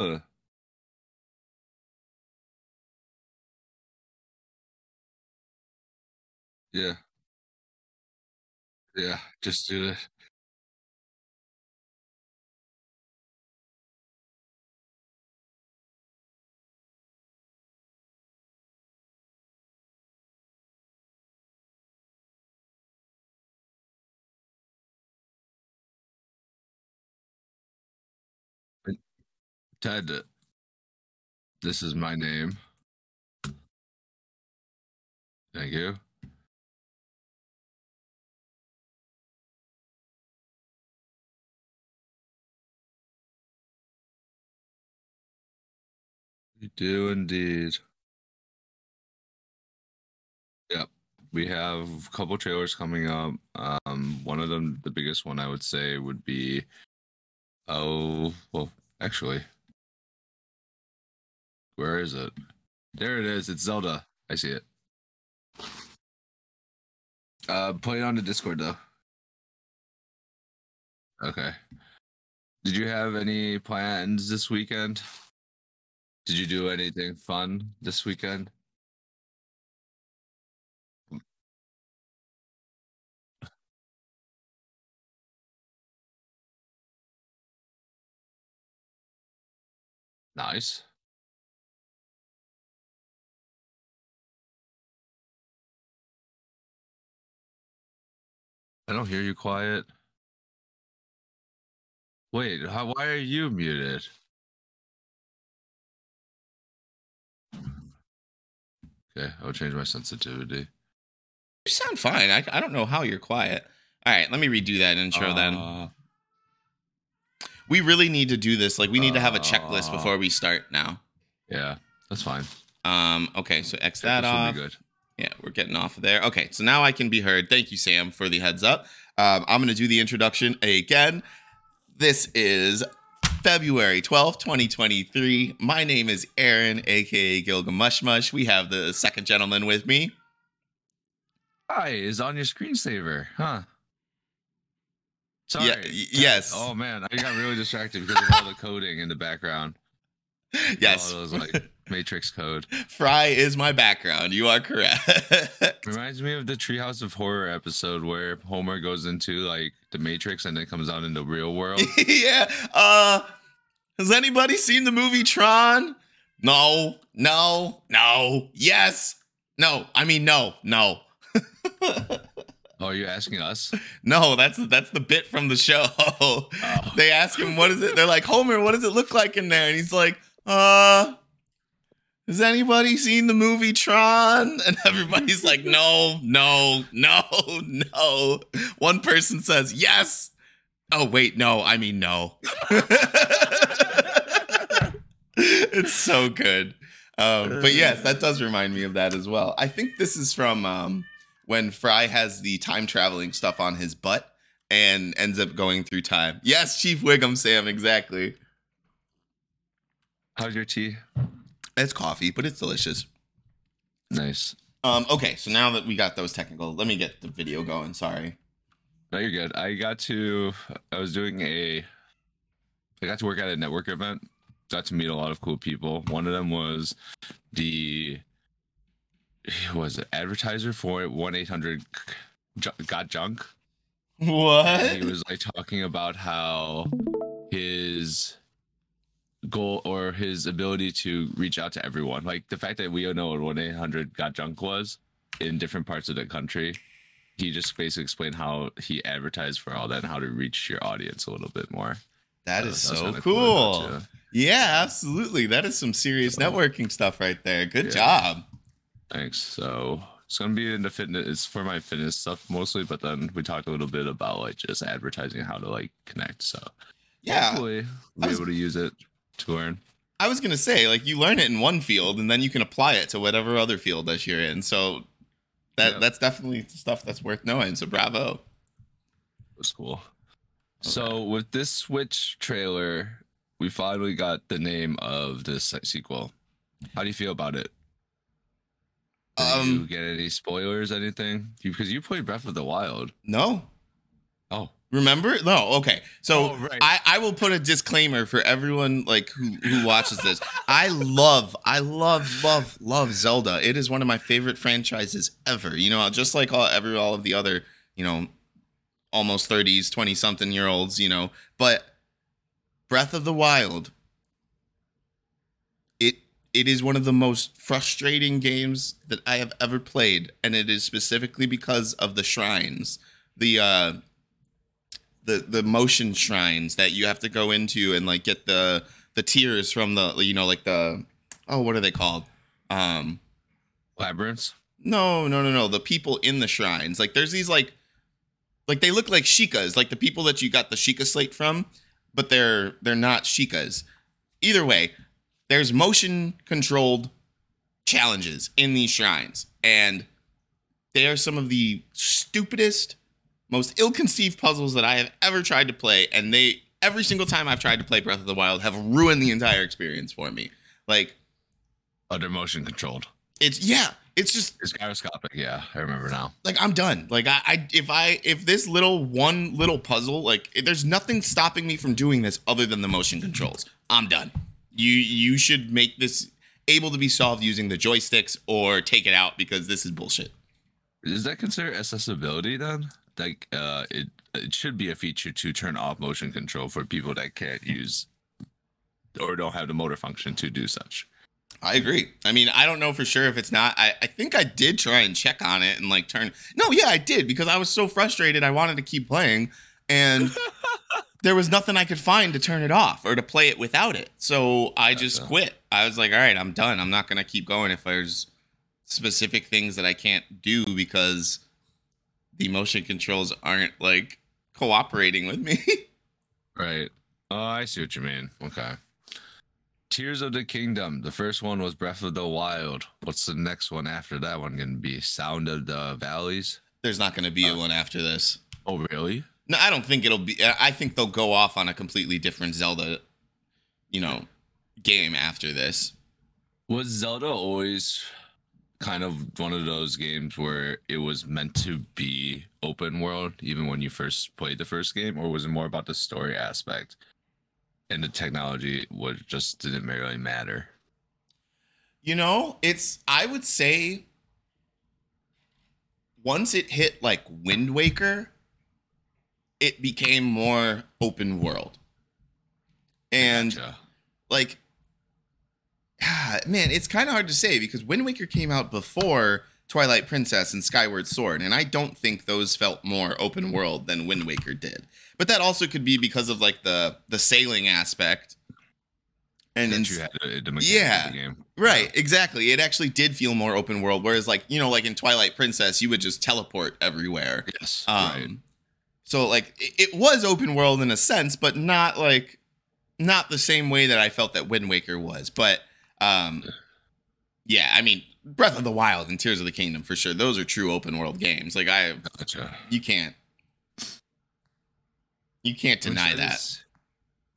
Yeah. Yeah. Just do it. Ted, this is my name. Thank you. You do indeed. Yep. We have a couple trailers coming up. Um, one of them, the biggest one I would say, would be oh well, actually, where is it? There it is. It's Zelda. I see it. Uh, put it on the Discord though. Okay. Did you have any plans this weekend? Did you do anything fun this weekend? Nice. I don't hear you quiet. Wait, how, why are you muted? Okay, I'll change my sensitivity. You sound fine. I, I don't know how you're quiet. All right, let me redo that intro then. Uh, We really need to do this. Like, we need to have a checklist Uh. before we start now. yeah, that's fine. Um, okay, so X that off. be good. Yeah, we're getting off of there. Okay, so now I can be heard. Thank you, Sam, for the heads up. Um, I'm going to do the introduction again. This is February 12th, 2023. My name is Aaron, aka Gilgamushmush. We have the second gentleman with me. Hi, is on your screensaver, huh? Sorry. Yeah, y- yes. Oh man, I got really distracted because of all the coding in the background. Yes, All those like Matrix code. Fry is my background. You are correct. Reminds me of the Treehouse of Horror episode where Homer goes into like the Matrix and then comes out in the real world. yeah. Uh has anybody seen the movie Tron? No. No. No. Yes. No. I mean no. No. oh, are you asking us? No, that's that's the bit from the show. Oh. they ask him what is it? They're like, "Homer, what does it look like in there?" And he's like, "Uh, has anybody seen the movie Tron?" And everybody's like, "No, no, no, no." One person says, "Yes." Oh, wait, no. I mean, no. it's so good. Um, but yes, that does remind me of that as well. I think this is from um, when Fry has the time traveling stuff on his butt and ends up going through time. Yes, Chief Wiggum, Sam, exactly. How's your tea? It's coffee, but it's delicious. Nice. Um, okay, so now that we got those technical, let me get the video going. Sorry. No, you're good. I got to. I was doing a. I got to work at a network event. Got to meet a lot of cool people. One of them was the. Was it advertiser for one eight hundred got junk? What? And he was like talking about how his goal or his ability to reach out to everyone, like the fact that we all know what one eight hundred got junk was in different parts of the country. He just basically explained how he advertised for all that and how to reach your audience a little bit more. that So is so kinda cool. Yeah, absolutely. That is some serious So- networking stuff right there. Good Yeah. job. Thanks. So it's gonna be in the fitness. It's for my fitness stuff mostly, but then we talked a little bit about like just advertising how to like connect. So Yeah. hopefully we'll be was- able to use it to learn. I was gonna say, like, you learn it in one field, and then you can apply it to whatever other field that you're in. So that Yeah. that's definitely stuff that's worth knowing. So bravo. was cool. So with this Switch trailer, we finally got the name of this sequel. How do you feel about it? Did you Um, get any spoilers? Anything? You- Because you played Breath of the Wild. no, Oh, Remember? No, okay. So Oh, right. I, I will put a disclaimer for everyone like who, who watches this. I love, I love, love, love Zelda. It is one of my favorite franchises ever. You know, just like all every all of the other, you know, almost 30s, 20 something year olds, you know. But Breath of the Wild, it it is one of the most frustrating games that I have ever played, and it is specifically because of the shrines. The uh the the motion shrines that you have to go into and like get the the tears from the you know like the oh what are they called? Um labyrinths. no no no no the people in the shrines. Like there's these like like they look like Sheikahs like the people that you got the Sheikah slate from but they're they're not Sheikahs. Either way there's motion controlled challenges in these shrines and they are some of the stupidest most ill-conceived puzzles that I have ever tried to play, and they every single time I've tried to play Breath of the Wild have ruined the entire experience for me. Like Under motion controlled. it's yeah, it's just It's gyroscopic. Yeah, I remember now. like I'm done. Like I, I if I if this little one little puzzle, like there's nothing stopping me from doing this other than the motion controls. I'm done. You you should make this able to be solved using the joysticks or take it out because this is bullshit. Is that considered accessibility then? Like, uh, it it should be a feature to turn off motion control for people that can't use or don't have the motor function to do such. I agree. I mean, I don't know for sure if it's not. I, I think I did try and check on it and like turn. No, yeah, I did because I was so frustrated. I wanted to keep playing, and there was nothing I could find to turn it off or to play it without it. So I just quit. I was like, all right, I'm done. I'm not gonna keep going if there's specific things that I can't do because the motion controls aren't like cooperating with me. Right. Oh, I see what you mean. Okay. Tears of the Kingdom. The first one was Breath of the Wild. What's the next one after that one going to be? Sound of the Valleys? there's not gonna be a one after this. Oh, really? No, I don't think it'll be. I think they'll go off on a completely different Zelda, you know, game after this. Was Zelda always kind of one of those games where it was meant to be open world, even when you first played the first game, or was it more about the story aspect? And the technology was just didn't really matter. You know, it's. I would say once it hit like Wind Waker, it became more open world, and Gotcha. like man it's kind of hard to say because wind waker came out before twilight princess and skyward sword and i don't think those felt more open world than wind waker did but that also could be because of like the the sailing aspect and that you had the, the Yeah. right exactly it actually did feel more open world whereas like you know like in twilight princess you would just teleport everywhere Yes. um, right. So like it, it was open world in a sense, but not like not the same way that I felt that Wind Waker was. But um, yeah, I mean Breath of the Wild and Tears of the Kingdom for sure. Those are true open world games. Like I, Gotcha. you can't, you can't I'm deny to that.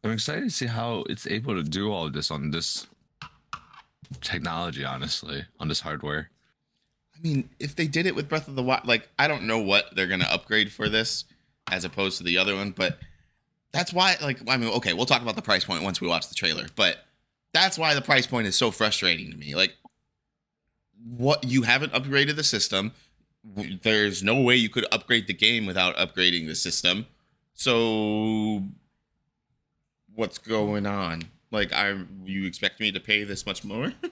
I'm excited to see how it's able to do all of this on this technology, honestly, on this hardware. I mean, if they did it with Breath of the Wild, like I don't know what they're gonna upgrade for this as opposed to the other one, but that's why. Like, I mean, okay, we'll talk about the price point once we watch the trailer, but that's why the price point is so frustrating to me. Like, what you haven't upgraded the system. There's no way you could upgrade the game without upgrading the system. So, what's going on? Like, I you expect me to pay this much more?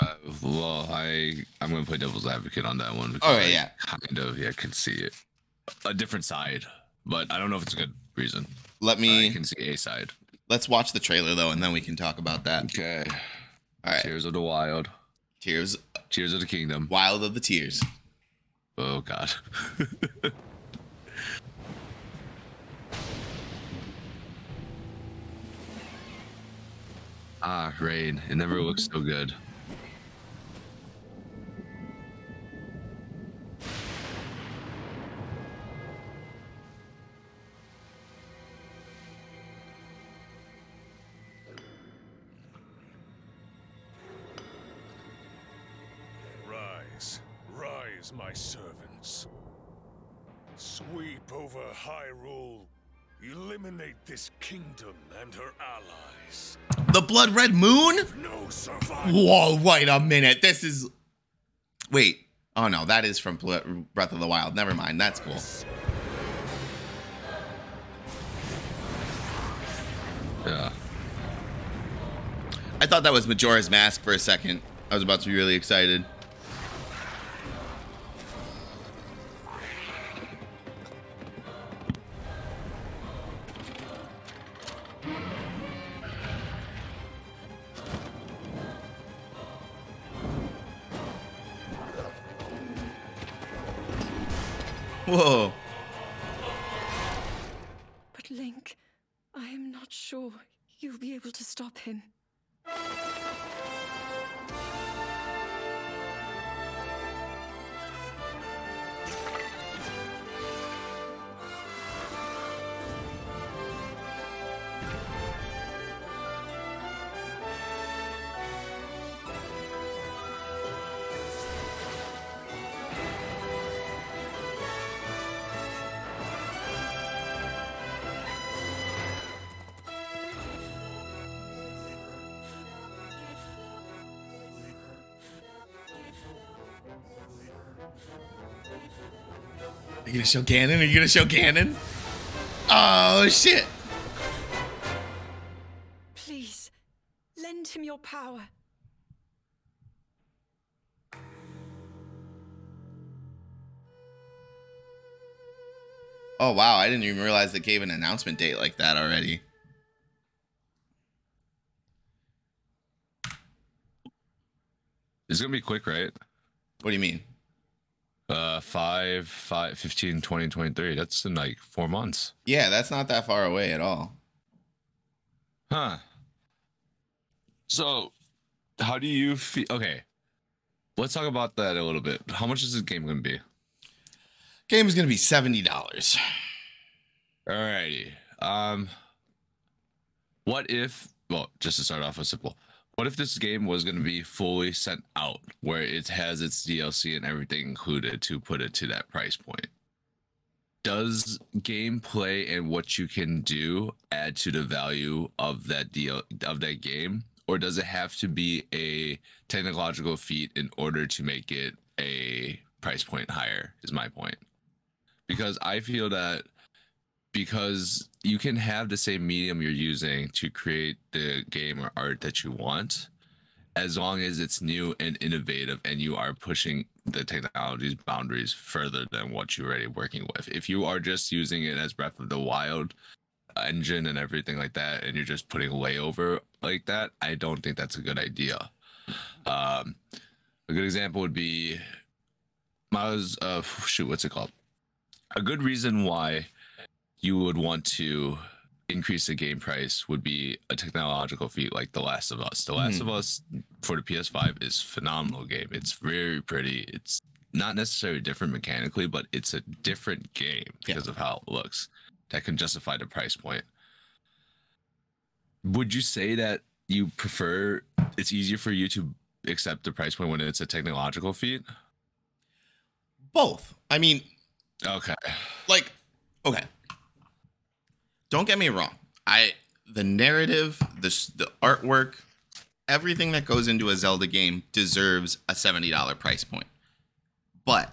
Uh, well, I I'm gonna play devil's advocate on that one. because Okay, I yeah. kind of yeah I can see it, a different side, but I don't know if it's a good reason. Let me I can see a side. Let's watch the trailer though, and then we can talk about that. Okay. All right. Tears of the Wild. Tears, Tears of the Kingdom. Wild of the Tears. Oh God. ah, rain. It never looks so good. Blood Red Moon? Whoa, wait a minute. This is. Wait. Oh no, that is from Breath of the Wild. Never mind. That's cool. Yeah. I thought that was Majora's Mask for a second. I was about to be really excited. You gonna show Ganon? Are you gonna show Ganon? Oh shit! Please, lend him your power. Oh wow, I didn't even realize they gave an announcement date like that already. It's gonna be quick, right? What do you mean? Uh, 5, 5, 15, 20, 23. That's in like four months. Yeah, that's not that far away at all. Huh. So, how do you feel? Okay. Let's talk about that a little bit. How much is this game going to be? Game is gonna be seventy dollars. Alrighty. Um, what if, well, just to start off with simple, what if this game was going to be fully sent out where it has its DLC and everything included to put it to that price point? Does gameplay and what you can do add to the value of that deal of that game, or does it have to be a technological feat in order to make it a price point higher? Is my point because I feel that because you can have the same medium you're using to create the game or art that you want as long as it's new and innovative and you are pushing the technology's boundaries further than what you're already working with if you are just using it as breath of the wild engine and everything like that and you're just putting layover like that i don't think that's a good idea um a good example would be Miles, uh, shoot, what's it called? A good reason why you would want to increase the game price would be a technological feat like The Last of Us. The Last Hmm. of Us for the PS5 is phenomenal game. It's very pretty. It's not necessarily different mechanically, but it's a different game Yeah. because of how it looks. That can justify the price point. Would you say that you prefer it's easier for you to accept the price point when it's a technological feat? Both. I mean, Okay. like, okay. Don't get me wrong. I the narrative, the the artwork, everything that goes into a Zelda game deserves a seventy dollar price point. But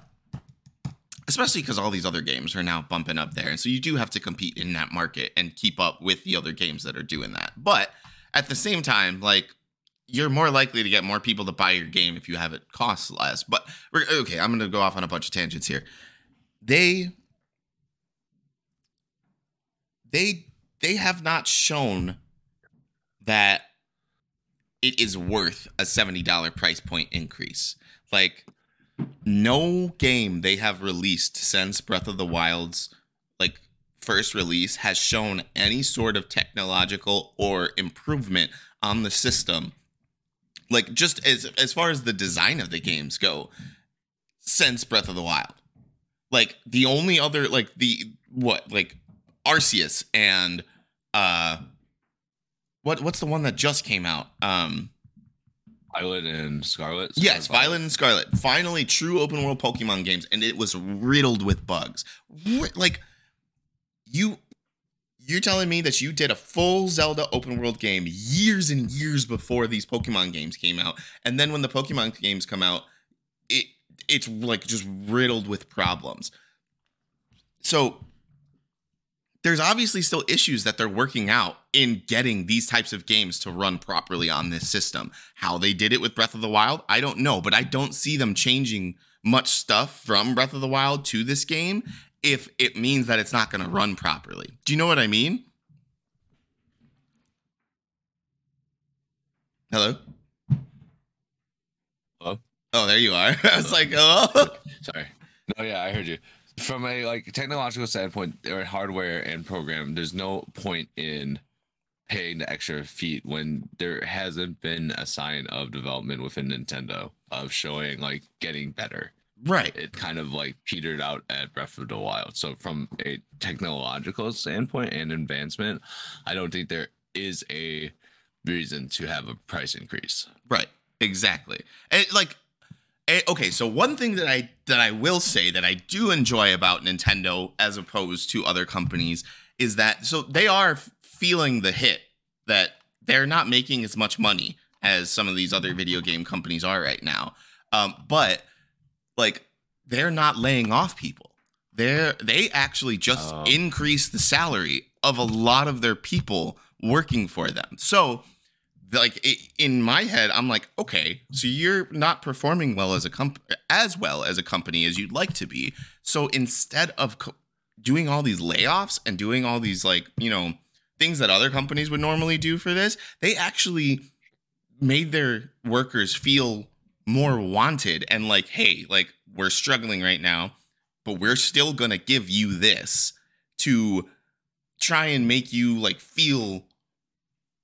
especially because all these other games are now bumping up there, and so you do have to compete in that market and keep up with the other games that are doing that. But at the same time, like you're more likely to get more people to buy your game if you have it cost less. But okay, I'm gonna go off on a bunch of tangents here. They they they have not shown that it is worth a $70 price point increase. Like no game they have released since Breath of the Wild's like first release has shown any sort of technological or improvement on the system. Like just as as far as the design of the games go since Breath of the Wild. Like the only other like the what like Arceus and uh what what's the one that just came out? Um Violet and Scarlet. Yes, Scarlet, Violet and Scarlet. Finally, true open world Pokemon games, and it was riddled with bugs. Like you, you're telling me that you did a full Zelda open world game years and years before these Pokemon games came out, and then when the Pokemon games come out, it it's like just riddled with problems. So there's obviously still issues that they're working out in getting these types of games to run properly on this system. How they did it with Breath of the Wild, I don't know, but I don't see them changing much stuff from Breath of the Wild to this game if it means that it's not going to run properly. Do you know what I mean? Hello? Hello? Oh, there you are. I was like, oh. Sorry. No, yeah, I heard you. From a like technological standpoint or hardware and program, there's no point in paying the extra feet when there hasn't been a sign of development within Nintendo of showing like getting better. Right. It kind of like petered out at Breath of the Wild. So from a technological standpoint and advancement, I don't think there is a reason to have a price increase. Right. Exactly. And like okay, so one thing that I that I will say that I do enjoy about Nintendo as opposed to other companies is that so they are feeling the hit that they're not making as much money as some of these other video game companies are right now. Um, but like they're not laying off people. They're they actually just Oh. increase the salary of a lot of their people working for them. So like i in my head i'm like okay so you're not performing well as a comp as well as a company as you'd like to be. So instead of co- doing all these layoffs and doing all these like you know things that other companies would normally do for this they actually made their workers feel more wanted and like hey like we're struggling right now but we're still gonna give you this to try and make you like feel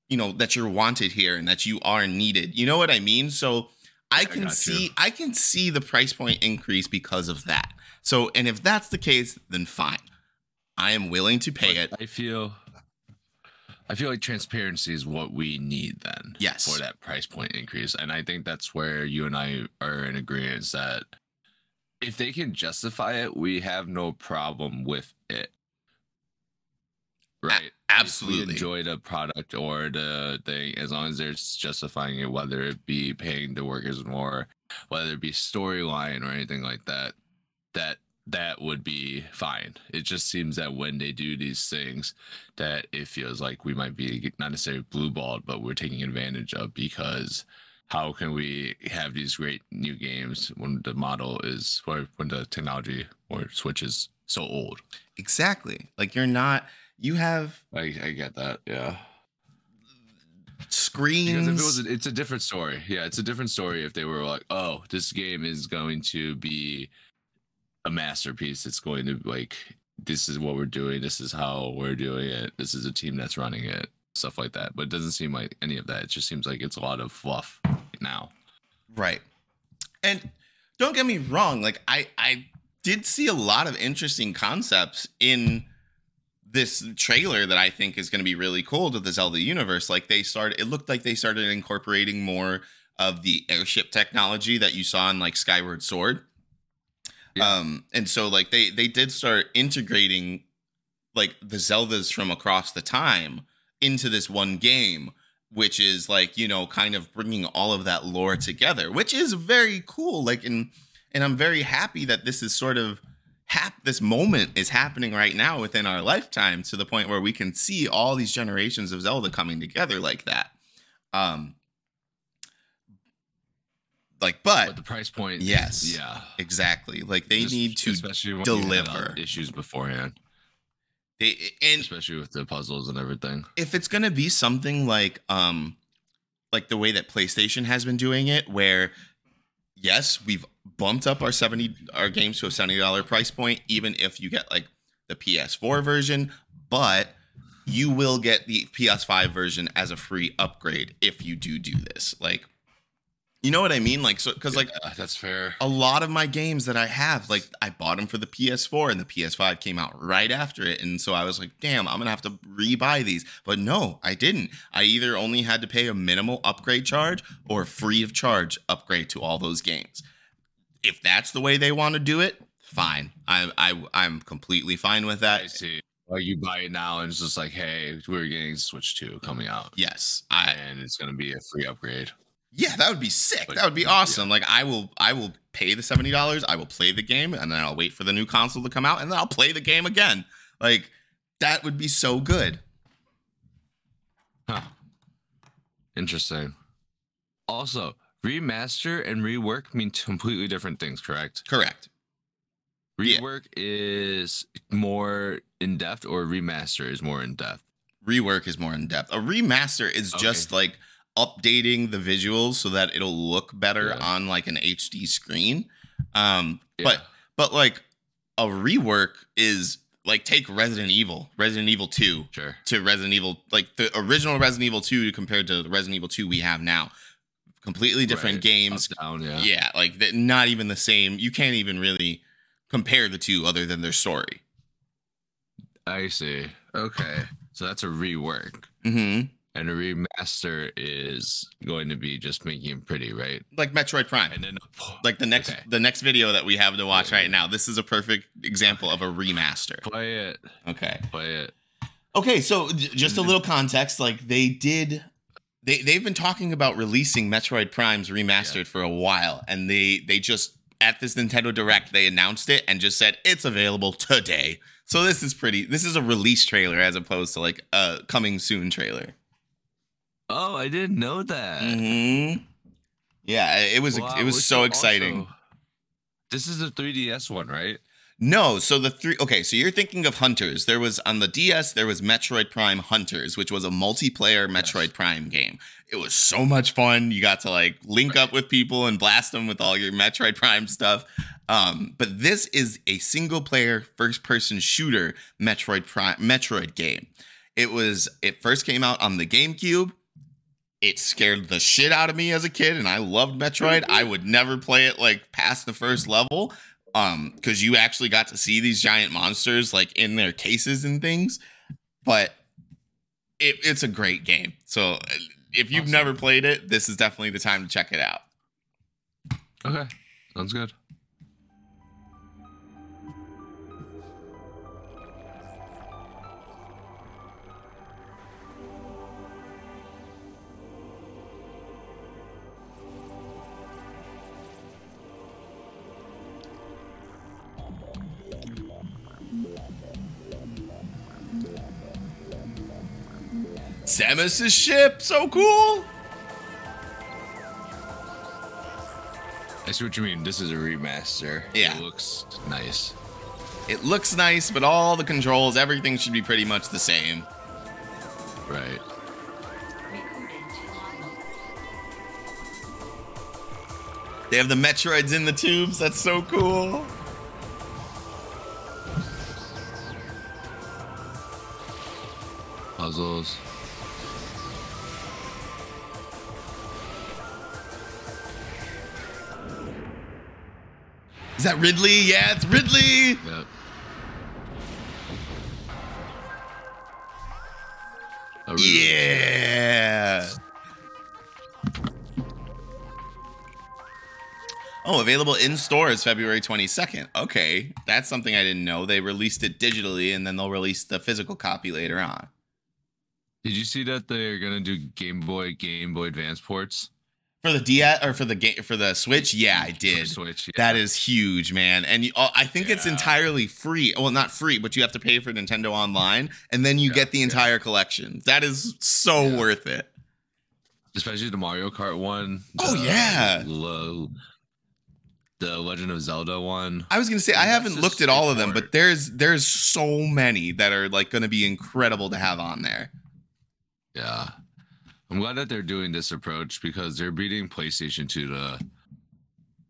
you know that you're wanted here and that you are needed you know what i mean so i I can you. see i can see the price point increase because of that so and if that's the case then fine i am willing to pay it I feel I feel like transparency is what we need then. Yes. For that price point increase. And I think that's where you and I are in agreement that if they can justify it, we have no problem with it. Right. Absolutely. enjoy the product or the thing as long as they're justifying it, whether it be paying the workers more, whether it be storyline or anything like that, that that would be fine. It just seems that when they do these things, that it feels like we might be not necessarily blue balled, but we're taking advantage of because how can we have these great new games when the model is or when the technology or switch is so old? exactly like you're not you have I, I get that, yeah. screens Because if it was, a, it's a different story. Yeah, it's a different story if they were like, "Oh, this game is going to be a masterpiece. It's going to like, this is what we're doing. This is how we're doing it. This is a team that's running it. Stuff like that." But it doesn't seem like any of that. It just seems like it's a lot of fluff now. Right. And don't get me wrong, like I I did see a lot of interesting concepts in this trailer that I think is going to be really cool to the Zelda universe. Like they started it looked like they started incorporating more of the airship technology that you saw in like Skyward Sword. Yeah. Um and so like they they did start integrating like the Zeldas from across the time into this one game which is like you know kind of bringing all of that lore together which is very cool like and and i'm very happy that this is sort of hap- this moment is happening right now within our lifetime to the point where we can see all these generations of zelda coming together like that um like but But the price point, is- Yes. yeah, exactly like they Just- need to especially when you had, deliver. issues beforehand, they, and especially with the puzzles and everything. if it's gonna be something like um like the way that PlayStation has been doing it, where yes, we've bumped up our 70 our games to a $70 price point, even if you get like the PS4 version, but you will get the PS5 version as a free upgrade if you do do this. Like You know what I mean? Like, so because like Yeah, that's fair. a lot of my games that I have, like I bought them for the PS4 and the PS5 came out right after it. And so I was like, damn, I'm gonna have to re-buy these. But no, I didn't. I either only had to pay a minimal upgrade charge or free of charge upgrade to all those games. If that's the way they want to do it, fine. I I I'm completely fine with that. I see. Like you buy it now and it's just like, hey, we're getting Switch 2 coming out. Yes. I And it's gonna be a free upgrade. Yeah, that would be sick. Like, that would be yeah. awesome. Like I will I will pay the $70, I will play the game, and then I'll wait for the new console to come out, and then I'll play the game again. Like that would be so good. Huh. Interesting. Also, remaster and rework mean completely different things, correct? Correct. Yeah. Rework is more in depth, or remaster is more in depth. Rework is more in depth. A remaster is Okay. just like updating the visuals so that it'll look better Yeah. on like an HD screen. Um Yeah. but but like a rework is like take Resident Evil, Resident Evil 2 Sure. to Resident Evil, like the original Resident Evil 2 compared to the Resident Evil 2 we have now. Completely different Right. games. Up, down, yeah. Yeah, like not even the same. You can't even really compare the two other than their story. I see. Okay. So that's a rework. Mm-hmm. And a remaster is going to be just making it pretty, right? Like Metroid Prime. And then like the next Okay. the next video that we have to watch right now. This is a perfect example of a remaster. play it. Okay. Play it. Okay, so j- just a little context, like they did they they've been talking about releasing Metroid Prime's remastered for a while and they they just at this Nintendo Direct they announced it and just said it's available today. So this is pretty this is a release trailer as opposed to like a coming soon trailer. Oh, I didn't know that. Mhm. Yeah, it was Wow, it was so also- exciting. this is a 3DS one, right? No, so the three okay, so you're thinking of Hunters. There was on the DS, there was Metroid Prime Hunters, which was a multiplayer Metroid Yes. Prime game. It was so much fun. You got to like link up with people and blast them with all your Metroid Prime stuff. Um, but this is a single player first person shooter Metroid Prime Metroid game. It was it first came out on the GameCube. It scared the shit out of me as a kid, and I loved Metroid. I would never play it like past the first level um because you actually got to see these giant monsters like in their cases and things but it, it's a great game so uh, if you've Awesome. never played it this is definitely the time to check it out Okay. Sounds good. Samus's ship so cool I see what you mean. This is a remaster. Yeah. It looks nice. it looks nice but all the controls everything should be pretty much the same Right. they have the metroids in the tubes that's so cool Puzzles. Is that ridley yeah it's ridley Yep. A oh, really- Yeah. Oh, available in stores February 22nd. Okay, that's something I didn't know. They released it digitally and then they'll release the physical copy later on. Did you see that they're gonna do Game Boy, Game Boy Advance ports? For the DS or for the game for the Switch, yeah, I did. Switch. That yeah. is huge, man. And you, oh, I think it's entirely free. Well, not free, but you have to pay for Nintendo Online and then you Yeah, get the yeah. entire collection. That is so Yeah. worth it. especially the Mario Kart one. Oh, the yeah. the Legend of Zelda one. I was gonna say I haven't looked at all of them, but there's there's so many that are like gonna be incredible to have on there. Yeah. I'm glad that they're doing this approach because they're beating PlayStation to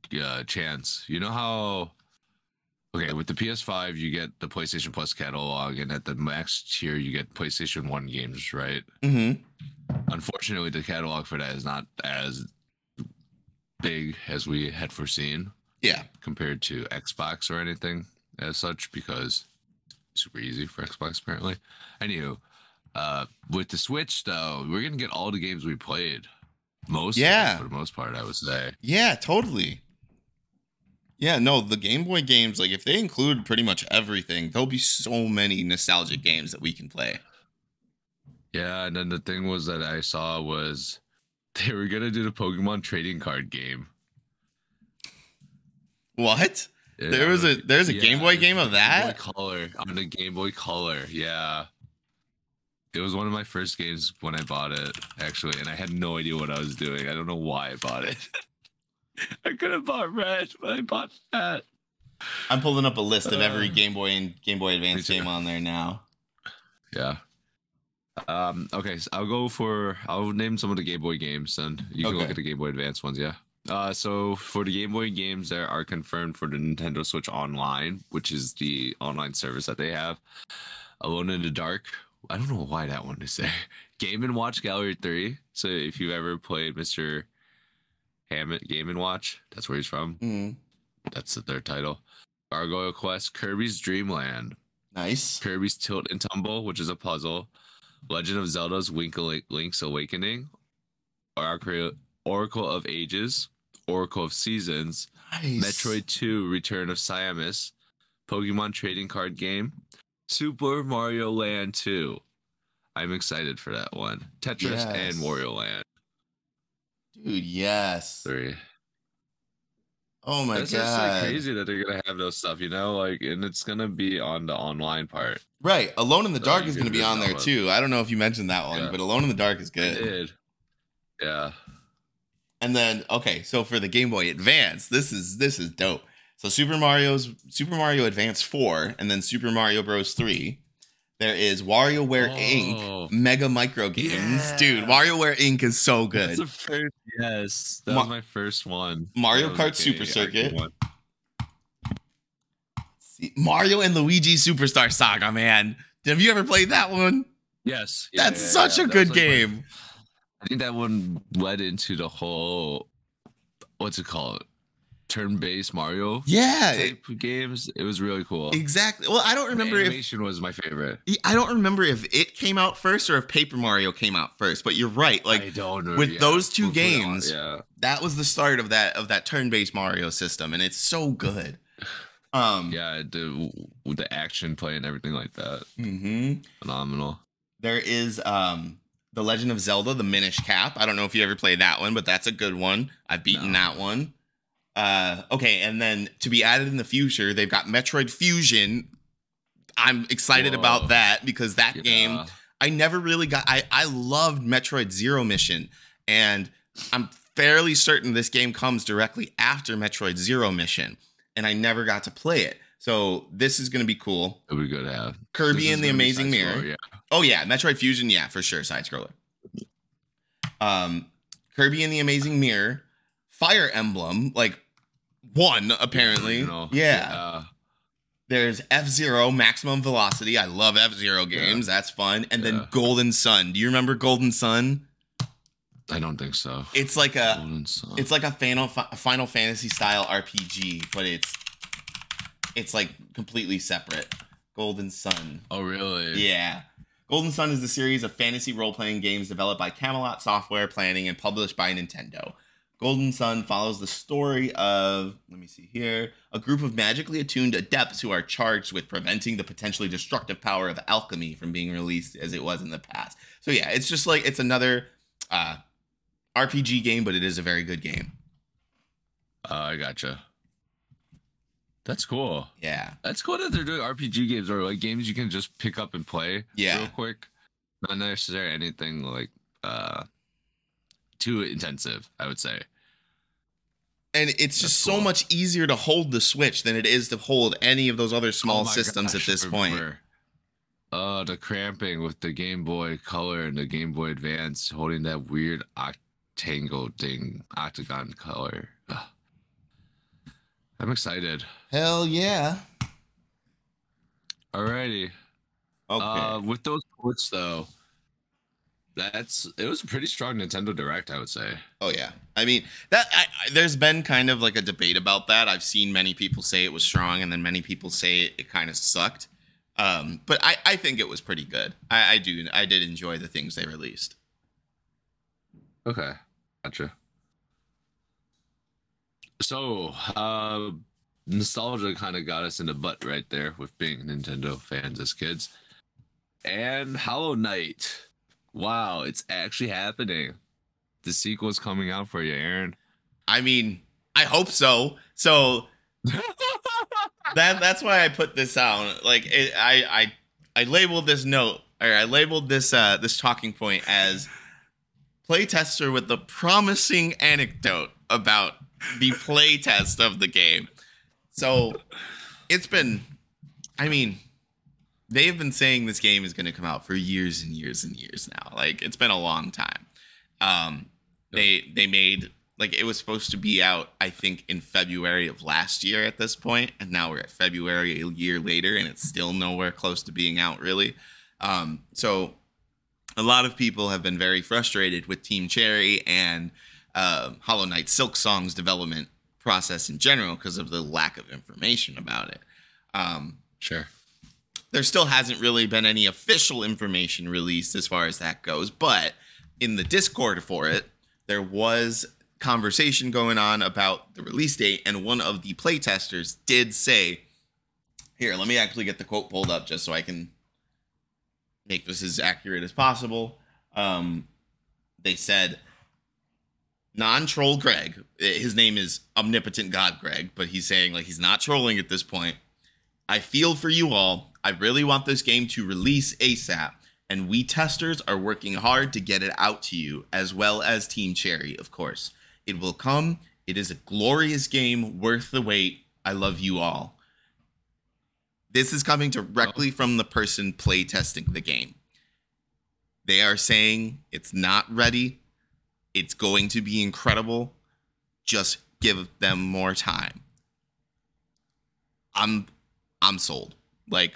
the uh, chance. You know how okay, with the PS5 you get the PlayStation Plus catalog and at the max tier you get PlayStation 1 games, right? Mm-hmm. Unfortunately, the catalog for that is not as big as we had foreseen Yeah. compared to Xbox or anything as such because it's super easy for Xbox apparently. Anywho, uh, with the Switch though, we're gonna get all the games we played. Most, Yeah. for the most part, I would say. Yeah, totally. Yeah, no, the Game Boy games, like if they include pretty much everything, there'll be so many nostalgic games that we can play. Yeah, and then the thing was that I saw was they were gonna do the Pokemon trading card game. What? Yeah, There was a there's a yeah, Game Boy game of Game that? Boy Color on the Game Boy Color. Yeah, it was one of my first games when I bought it actually, and I had no idea what I was doing. I don't know why I bought it. I could have bought red, but I bought that. I'm pulling up a list of every Uh, Game Boy and Game Boy Advance me game on there now. Yeah. Um. Okay. So I'll go for. I'll name some of the Game Boy games, and you can look at the Game Boy Advance ones. Yeah. Uh. So for the Game Boy games that are confirmed for the Nintendo Switch Online, which is the online service that they have, Alone in the Dark. I don't know why that one is there. Game and Watch Gallery Three. So if you've ever played Mr. Hammett Game and Watch, that's where he's from. Mm, That's the third title. Gargoyle Quest, Kirby's Dream Land. nice. Kirby's Tilt and Tumble, which is a puzzle, Legend of Zelda's Link's Awakening, Oracle Oracle of Ages, Oracle of Seasons, Nice. Metroid 2 Return of Samus, Pokemon Trading Card Game, Super Mario Land 2. I'm excited for that one. Tetris Yes. and Wario Land Dude, yes. 3. Oh my That's just like god. crazy that they're gonna have those stuff, you know, like, and it's gonna be on the online part. Right. Alone in the So Dark is going to be on there download. too. I don't know if you mentioned that one, Yeah. but Alone in the Dark is good. Yeah. And then okay, so for the Game Boy Advance, this is this is dope. So Super Mario's Super Mario Advance 4 and then Super Mario Bros 3. There is WarioWare Oh. Inc. Mega Micro Games. Yeah. Dude, WarioWare Inc. is so good. First. Yes, that Ma- was my first one. Mario Kart a Super Circuit. Mario and Luigi Superstar Saga, man. Have you ever played that one? Yes, yeah, That's yeah, such a That good like, my- game. I think that one led into the whole. What's it called? Turn-based Mario Yeah, it- games. It was really cool. exactly. Well, I don't The remember if animation was my favorite. I don't remember if it came out first or if Paper Mario came out first, but you're right. Like I don't know. with yeah. those two with- games, yeah, that was the start of that of that turn-based Mario system, and it's so good. Um, yeah, the the action play and everything like that, Mm-hmm. phenomenal. There is um the Legend of Zelda: The Minish Cap. I don't know if you ever played that one, but that's a good one. I've beaten No. that one. Uh, okay, and then to be added in the future, they've got Metroid Fusion. I'm excited Whoa. about that because that game I never really got I I loved Metroid Zero Mission and I'm fairly certain this game comes directly after Metroid Zero Mission and I never got to play it. So this is going to be cool. It would be good to have. Kirby and the Amazing Mirror. Yeah. Oh yeah, Metroid Fusion, yeah, for sure, side scroller. Um Kirby and the Amazing Mirror, Fire Emblem, like one apparently. Know, yeah. There's F Zero Maximum Velocity. I love F Zero games. That's fun. And Yeah. then Golden Sun. Do you remember Golden Sun? I don't think so. It's like a Golden Sun. it's like a Final Final Fantasy style RPG, but it's it's like completely separate. Golden Sun. oh really? Yeah. Golden Sun is the series of fantasy role playing games developed by Camelot Software Planning and published by Nintendo. Golden Sun follows the story of, let me see here, a group of magically attuned adepts who are charged with preventing the potentially destructive power of alchemy from being released as it was in the past. So, yeah, it's just like it's another uh, RPG game, but it is a very good game. Uh, I gotcha. That's cool. Yeah. That's cool that they're doing RPG games or like games you can just pick up and play Yeah. real quick. Not necessarily anything like uh too intensive, I would say. And it's That's just so much easier to hold the Switch than it is to hold any of those other small Oh systems gosh, at this point. Oh, the cramping with the Game Boy Color and the Game Boy Advance holding that weird octangle thing, octagon color. Ugh. I'm excited. Hell yeah. Alrighty. Okay. Uh, with those ports though, That's it was a pretty strong Nintendo Direct, I would say. Oh yeah, I mean that. I, I, there's been kind of like a debate about that. I've seen many people say it was strong, and then many people say it, it kind of sucked. Um, but I, I think it was pretty good. I, I do. I did enjoy the things they released. Okay, gotcha. So, uh, nostalgia kind of got us in the butt right there with being Nintendo fans as kids. And Hollow Knight. Wow, it's actually happening. The sequel is coming out for you, Aaron. I mean, I hope so. So that that's why I put this out. Like it, I I I labeled this note or I labeled this uh this talking point as playtester with the promising anecdote about the playtest of the game. So it's been I mean they've been saying this game is going to come out for years and years and years now. Like it's been a long time. Um they they made like it was supposed to be out i think in february of last year at this point and now we're at february a year later and it's still nowhere close to being out really um, so a lot of people have been very frustrated with team cherry and uh, hollow knight silk song's development process in general because of the lack of information about it um, Sure. There still hasn't really been any official information released as far as that goes but in the discord for it there was conversation going on about the release date and one of the playtesters did say here let me actually get the quote pulled up just so i can make this as accurate as possible. Um, they said non-troll greg. His name is omnipotent god greg but he's saying like he's not trolling at this point. I feel for you all. I really want this game to release ASAP, and we testers are working hard to get it out to you, as well as Team Cherry, of course. It will come. It is a glorious game worth the wait. I love you all. This is coming directly from the person playtesting the game. They are saying it's not ready. It's going to be incredible. Just give them more time. I'm I'm sold. Like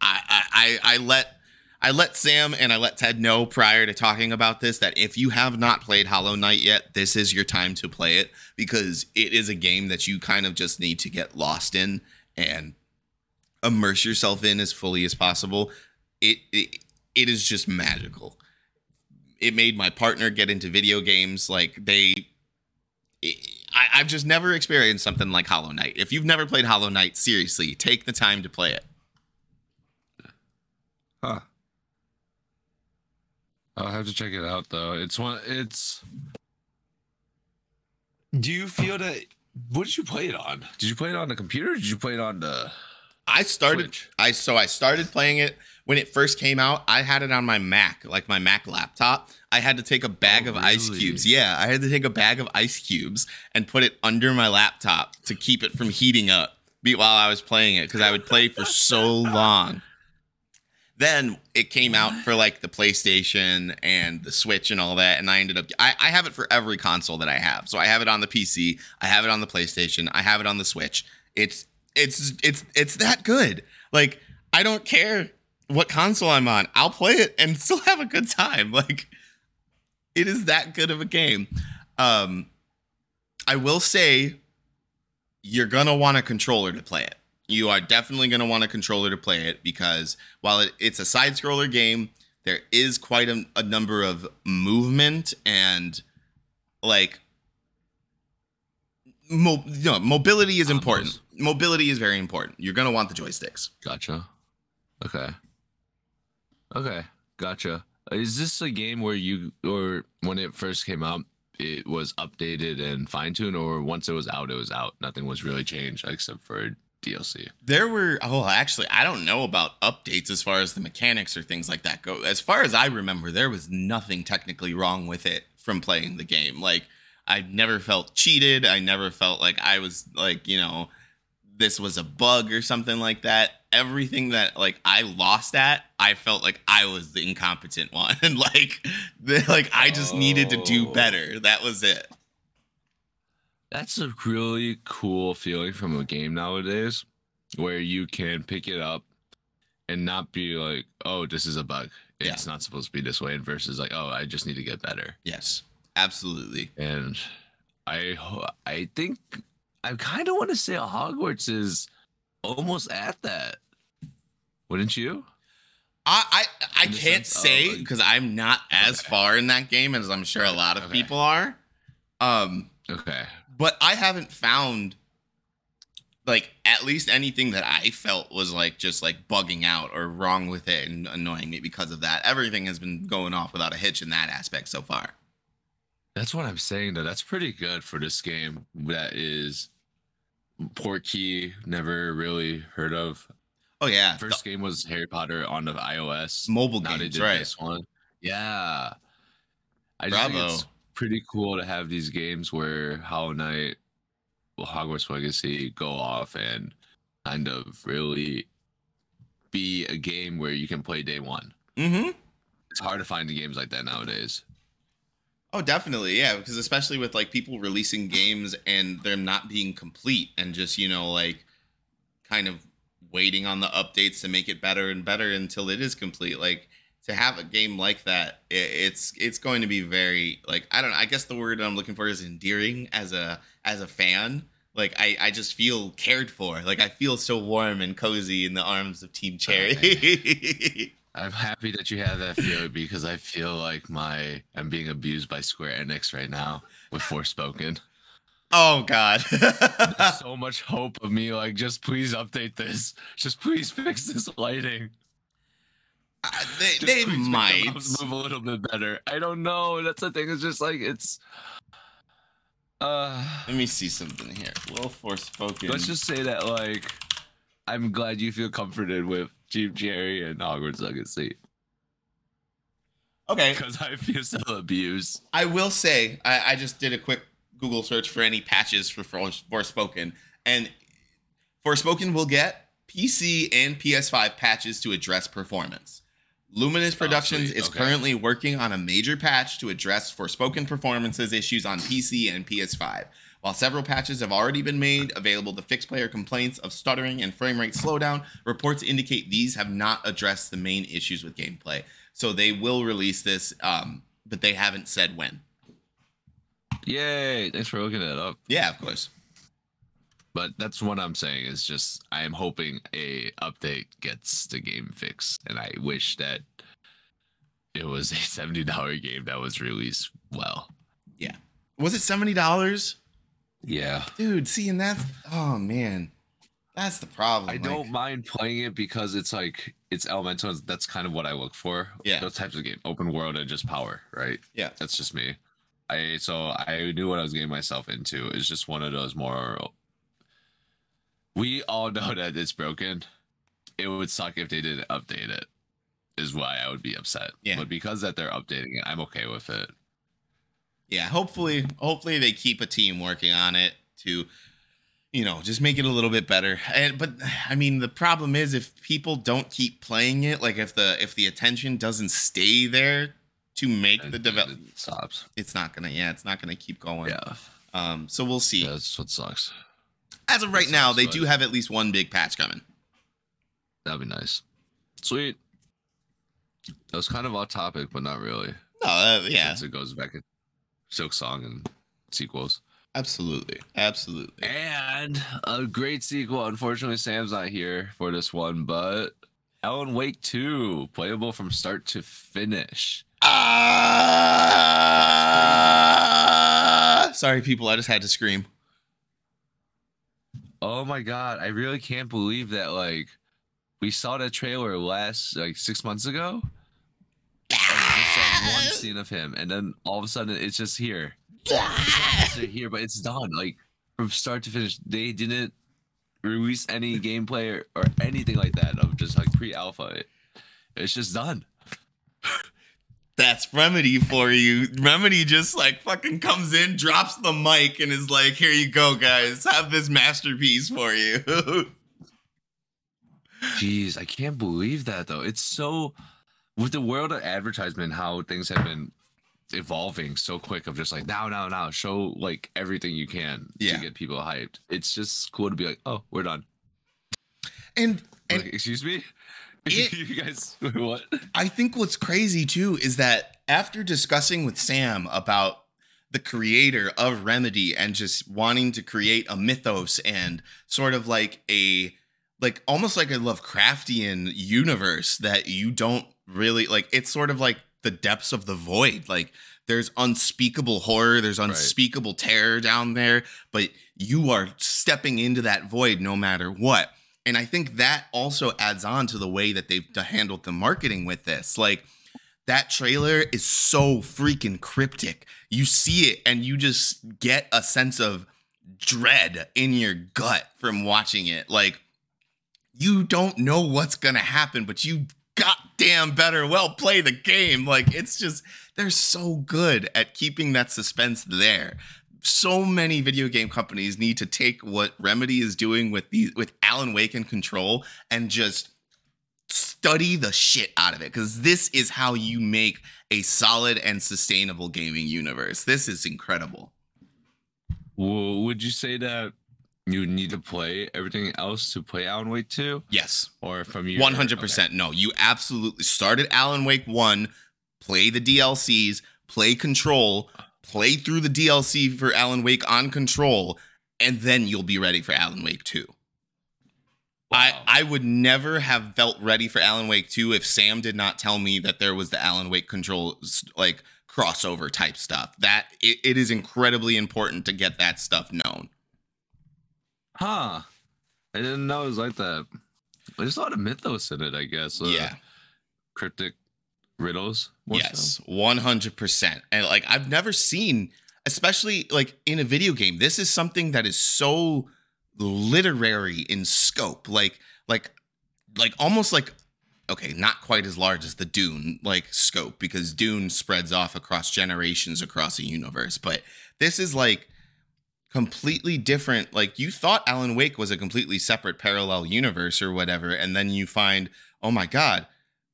I, I I let I let Sam and I let Ted know prior to talking about this that if you have not played Hollow Knight yet, this is your time to play it because it is a game that you kind of just need to get lost in and immerse yourself in as fully as possible. It it, it is just magical. It made my partner get into video games like they I, I've just never experienced something like Hollow Knight. If you've never played Hollow Knight, seriously, take the time to play it. Huh. I'll have to check it out though. It's one. It's. Do you feel that? What did you play it on? Did you play it on the computer? Or did you play it on the? I started Switch. I so I started playing it when it first came out. I had it on my Mac, like my Mac laptop. I had to take a bag Oh, of ice cubes. Yeah, I had to take a bag of ice cubes and put it under my laptop to keep it from heating up while I was playing it because I would play for so long. Then it came out for like the PlayStation and the Switch and all that, and I ended up I, I have it for every console that I have. So I have it on the PC, I have it on the PlayStation, I have it on the Switch. It's it's it's it's that good. Like I don't care what console I'm on. I'll play it and still have a good time. Like it is that good of a game. Um I will say you're to want a controller to play it. You are definitely going to want a controller to play it because while it, it's a side scroller game, there is quite a, a number of movement and like mo- no, mobility is important. Combos. Mobility is very important. You're going to want the joysticks. Gotcha. Okay. Okay. Gotcha. Is this a game where you or when it first came out, it was updated and fine tuned, or once it was out, it was out. Nothing was really changed except for DLC. There were oh actually I don't know about updates as far as the mechanics or things like that go. As far as I remember, there was nothing technically wrong with it from playing the game. Like I never felt cheated. I never felt like I was like, you know, this was a bug or something like that. Everything that like I lost at, I felt like I was the incompetent one. Like the, like I just needed to do Oh. better. That was it. That's a really cool feeling from a game nowadays, where you can pick it up and not be like, "Oh, this is a bug." it's not supposed to be this way, and versus like, oh, I just need to get better. Yes, absolutely. And I I think I kind of want to say Hogwarts is almost at that. Wouldn't you? I I, I can't sense say like- because I'm not as Okay. far in that game as I'm sure a lot of Okay. people are. Um, Okay. But I haven't found like at least anything that I felt was like just like bugging out or wrong with it and annoying me because of that. Everything has been going off without a hitch in that aspect so far. That's what I'm saying though. That's pretty good for this game. That is Portkey, never really heard of. Oh yeah, First game was Harry Potter on the iOS. mobile now they games, right? this one. Yeah. I Bravo. Pretty cool to have these games where Hollow Knight, well, Hogwarts Legacy go off and kind of really be a game where you can play day one. Mm-hmm. It's hard to find games like that nowadays. Oh, definitely, yeah. Because especially with like people releasing games and them not being complete and just you know like kind of waiting on the updates to make it better and better until it is complete. Like to have a game like that, it's it's going to be very like I don't know. I guess the word I'm looking for is endearing as a as a fan. Like I I just feel cared for. Like I feel so warm and cozy in the arms of Team Cherry. I'm happy that you have that feeling because I feel like my I'm being abused by Square Enix right now with Forspoken. oh God. There's so much hope of me like just please update this. Just please fix this lighting. Uh, they they please make the might. move a little bit better. I don't know. That's the thing. It's just like it's. Uh, Let me see something here. Well Forspoken. let's just say that like, I'm glad you feel comforted with Team Cherry and Hogwarts Legacy okay. because I feel so abused. I will say I, I just did a quick Google search for any patches for Fors- Forspoken, and Forspoken will get PC and PS5 patches to address performance. Luminous Productions sweet. is Okay. currently working on a major patch to address Forspoken performances issues on PC and PS5. While several patches have already been made available to fix player complaints of stuttering and frame rate slowdown, reports indicate these have not addressed the main issues with gameplay. So they will release this, um, but they haven't said when. Yay! Thanks for looking that up. Yeah, of course. But that's what I'm saying is just I am hoping a update gets the game fixed, and I wish that it was a seventy dollar game that was released well. Yeah, was it seventy dollars, Yeah, dude? See, and that's oh man, that's the problem. I like- don't mind playing it because it's like it's elemental. That's kind of what I look for. Yeah. those types of game, open world and just power, right? Yeah. that's just me. I so I knew what I was getting myself into. It's just one of those more. We all know that it's broken. It would suck if they didn't update it. Is why I would be upset. Yeah. but because that they're updating it, I'm okay with it. Yeah, hopefully, hopefully they keep a team working on it to, you know, just make it a little bit better. And but I mean, the problem is if people don't keep playing it, like if the if the attention doesn't stay there to make And the then develop, stops. it's not gonna. Yeah, it's not gonna keep going. Yeah, Um. So we'll see. yeah, that's what sucks. As of right now, they do have at least one big patch coming. That'd be nice. Sweet. That was kind of off topic, but not really. No, uh, yeah, Since it goes back to Silk Song and sequels. absolutely, absolutely. And a great sequel. Unfortunately, Sam's not here for this one, but Alan Wake 2, playable from start to finish. Ah! Sorry, people. I just had to scream. Oh my god, I really can't believe that like we saw that trailer last like six months ago. One scene of him, and then all of a sudden it's just here. It's here, but it's done. Like from start to finish, they didn't release any gameplay or, or anything like that of just like pre-alpha. It, it's just done. That's Remedy for you. Remedy just like fucking comes in, drops the mic, and is like, "Here you go, guys. Have this masterpiece for you." Jeez, I can't believe that though. It's so with the world of advertisement, how things have been evolving so quick of just like now, now, now, show like everything you can Yeah. to get people hyped. It's just cool to be like, oh, we're done. and and Like, excuse me? It- you guys, what? I think what's crazy too is that after discussing with Sam about the creator of Remedy and just wanting to create a mythos and sort of like a like almost like a Lovecraftian universe that you don't really like it's sort of like the depths of the void. Like there's unspeakable horror there's unspeakable terror down there but you are stepping into that void no matter what and i think that also adds on to the way that they've handled the marketing with this. Like that trailer is so freaking cryptic. You see it and you just get a sense of dread in your gut from watching it. Like you don't know what's gonna happen but you goddamn better well play the game. Like it's just they're so good at keeping that suspense there so many video game companies need to take what remedy is doing with these with alan wake and control and just study the shit out of it because this is how you make a solid and sustainable gaming universe. This is incredible. Well, would you say that you need to play everything else to play Alan Wake 2? yes. Or from you? 100% no you absolutely started alan wake 1 play the dlcs play control play through the dlc for alan wake on control and then you'll be ready for alan wake 2 I, Wow. I would never have felt ready for Alan Wake 2 if Sam did not tell me that there was the Alan Wake control like crossover type stuff. That it, it is incredibly important to get that stuff known. Huh. I didn't know it was like that. There's a lot of mythos in it, I guess. uh, yeah. Cryptic riddles. Yes, one hundred percent. And like I've never seen, especially like in a video game, this is something that is so literary in scope. Like, like, like almost like okay, not quite as large as the Dune like scope because Dune spreads off across generations across a universe, but this is like completely different. Like you thought Alan Wake was a completely separate parallel universe or whatever, and then you find, oh my god,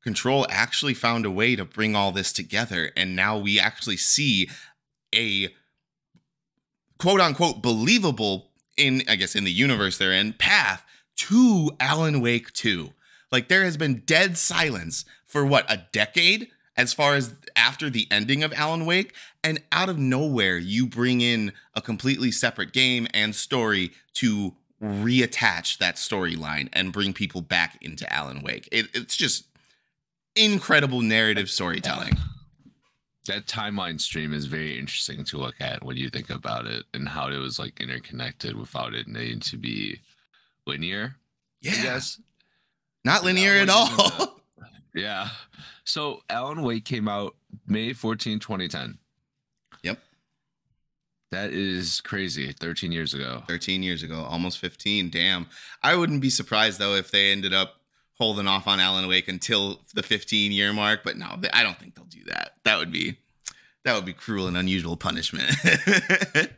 Control actually found a way to bring all this together, and now we actually see a quote unquote believable in I guess in the universe they're in path to Alan Wake 2. Like there has been dead silence for what a decade as far as after the ending of Alan Wake and out of nowhere you bring in a completely separate game and story to reattach that storyline and bring people back into Alan Wake. It, it's just incredible narrative storytelling. That timeline stream is very interesting to look at when you think about it and how it was like interconnected without it needing to be linear. Yeah, not linear at all. Yeah. So Alan Wake came out May 14, 2010. Yep. That is crazy. 13 years ago. 13 years ago, almost 15. Damn. I wouldn't be surprised though if they ended up holding off on Alan Wake until the 15 year mark, but no, I don't think they'll do that. That would be that would be cruel and unusual punishment.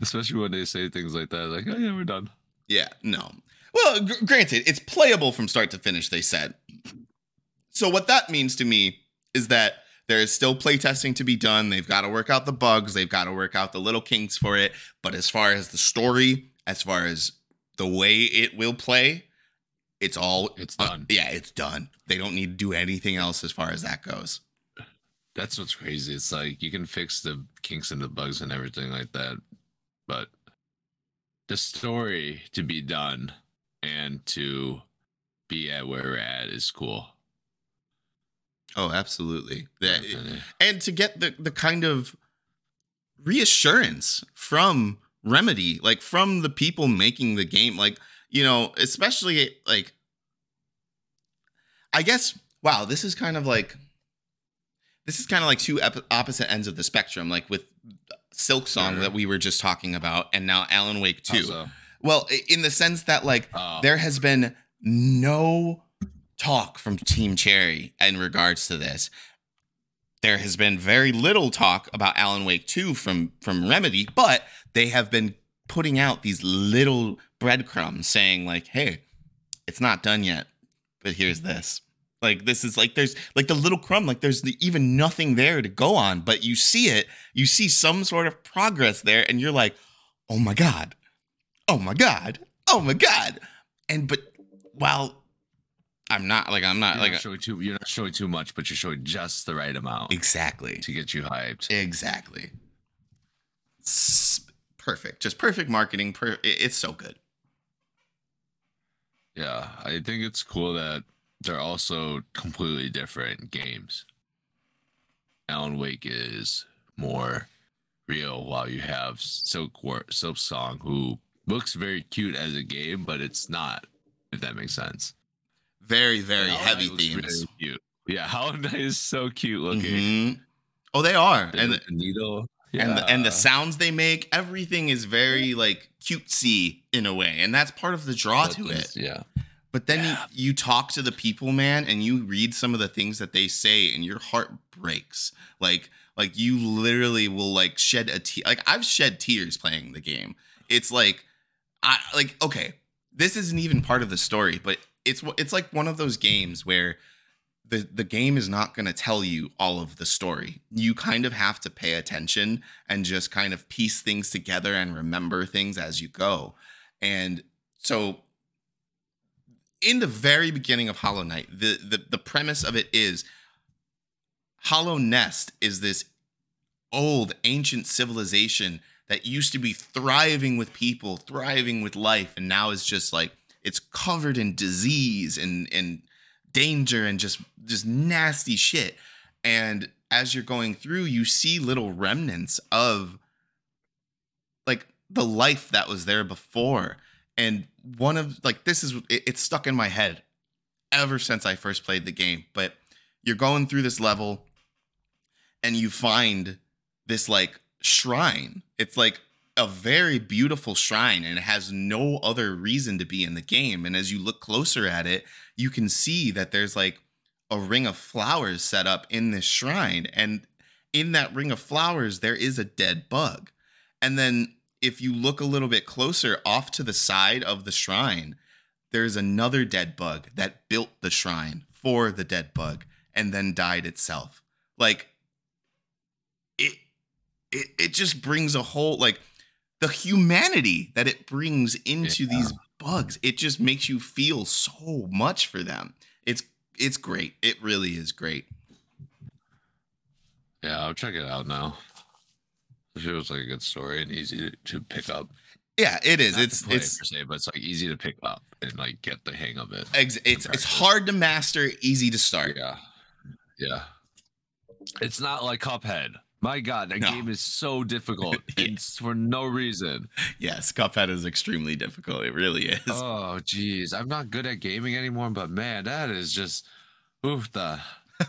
Especially when they say things like that, like, oh yeah, we're done. yeah, no. Well, gr- granted, it's playable from start to finish, they said. So what that means to me is that there is still playtesting to be done. They've got to work out the bugs, they've got to work out the little kinks for it, but as far as the story, as far as the way it will play, it's all It's uh, done. yeah, it's done. They don't need to do anything else as far as that goes. That's what's crazy. It's like you can fix the kinks and the bugs and everything like that, but the story to be done and to be at where we're at is cool. Oh, absolutely. That- and to get the the kind of reassurance from remedy like from the people making the game like you know especially like i guess wow this is kind of like this is kind of like two ep- opposite ends of the spectrum like with silk song Sure. that we were just talking about and now alan wake 2 Also, well in the sense that like uh, there has been no talk from Team Cherry in regards to this. There has been very little talk about Alan Wake 2 from from Remedy, but they have been putting out these little breadcrumbs saying like, "Hey, it's not done yet, but here's this." Like this is like there's like the little crumb like there's the, even nothing there to go on, but you see it, you see some sort of progress there and you're like, "Oh my god. Oh my god. Oh my god." and but Well, I'm not like I'm not You're like not showing too. You're not showing too much, but you're showing just the right amount exactly. to get you hyped. Exactly. Perfect. Just perfect marketing. Per- it's so good. Yeah, I think it's cool that they're also completely different games. Alan Wake is more real, while you have Silk War- Silk Song, who looks very cute as a game, but it's not. If that makes sense. Very, very heavy themes. really. Yeah, Hollow Knight is so cute looking. Mhm. Oh, they are. And And the needle. Yeah. and the, and the sounds they make, everything is very like cutesy in a way, and that's part of the draw to it. Yeah. But then Yeah. you, you talk to the people, man, and you read some of the things that they say, and your heart breaks. Like, like you literally will like shed a tear. Like I've shed tears playing the game. It's like, I like okay, this isn't even part of the story, but it's it's like one of those games where the the game is not going to tell you all of the story. You kind of have to pay attention and just kind of piece things together and remember things as you go. And so in the very beginning of Hollow Knight, the, the the premise of it is Hallownest is this old ancient civilization that used to be thriving with people, thriving with life, and now is just like it's covered in disease and and danger and just just nasty shit. And as you're going through, you see little remnants of like the life that was there before. And one of like this is it, it's stuck in my head ever since I first played the game. But you're going through this level and you find this like shrine. It's like a very beautiful shrine and it has no other reason to be in the game. And as you look closer at it, you can see that there's like a ring of flowers set up in this shrine. And in that ring of flowers, there is a dead bug. And then if you look a little bit closer off to the side of the shrine, there's another dead bug that built the shrine for the dead bug and then died itself. Like it it it just brings a whole like the humanity that it brings into Yeah. these bugs. It just makes you feel so much for them. It's it's great. It really is great. Yeah, I'll check it out now. It feels like a good story and easy to, to pick up. Yeah, it is. Not It's it's per se, but it's like easy to pick up and like get the hang of it. ex- it's it's hard to master, easy to start. Yeah, yeah. It's not like Cuphead. My God, that No. game is so difficult Yeah. for no reason. Yes, Cuphead is extremely difficult. It really is. Oh, geez, I'm not good at gaming anymore, but man, that is just oof the.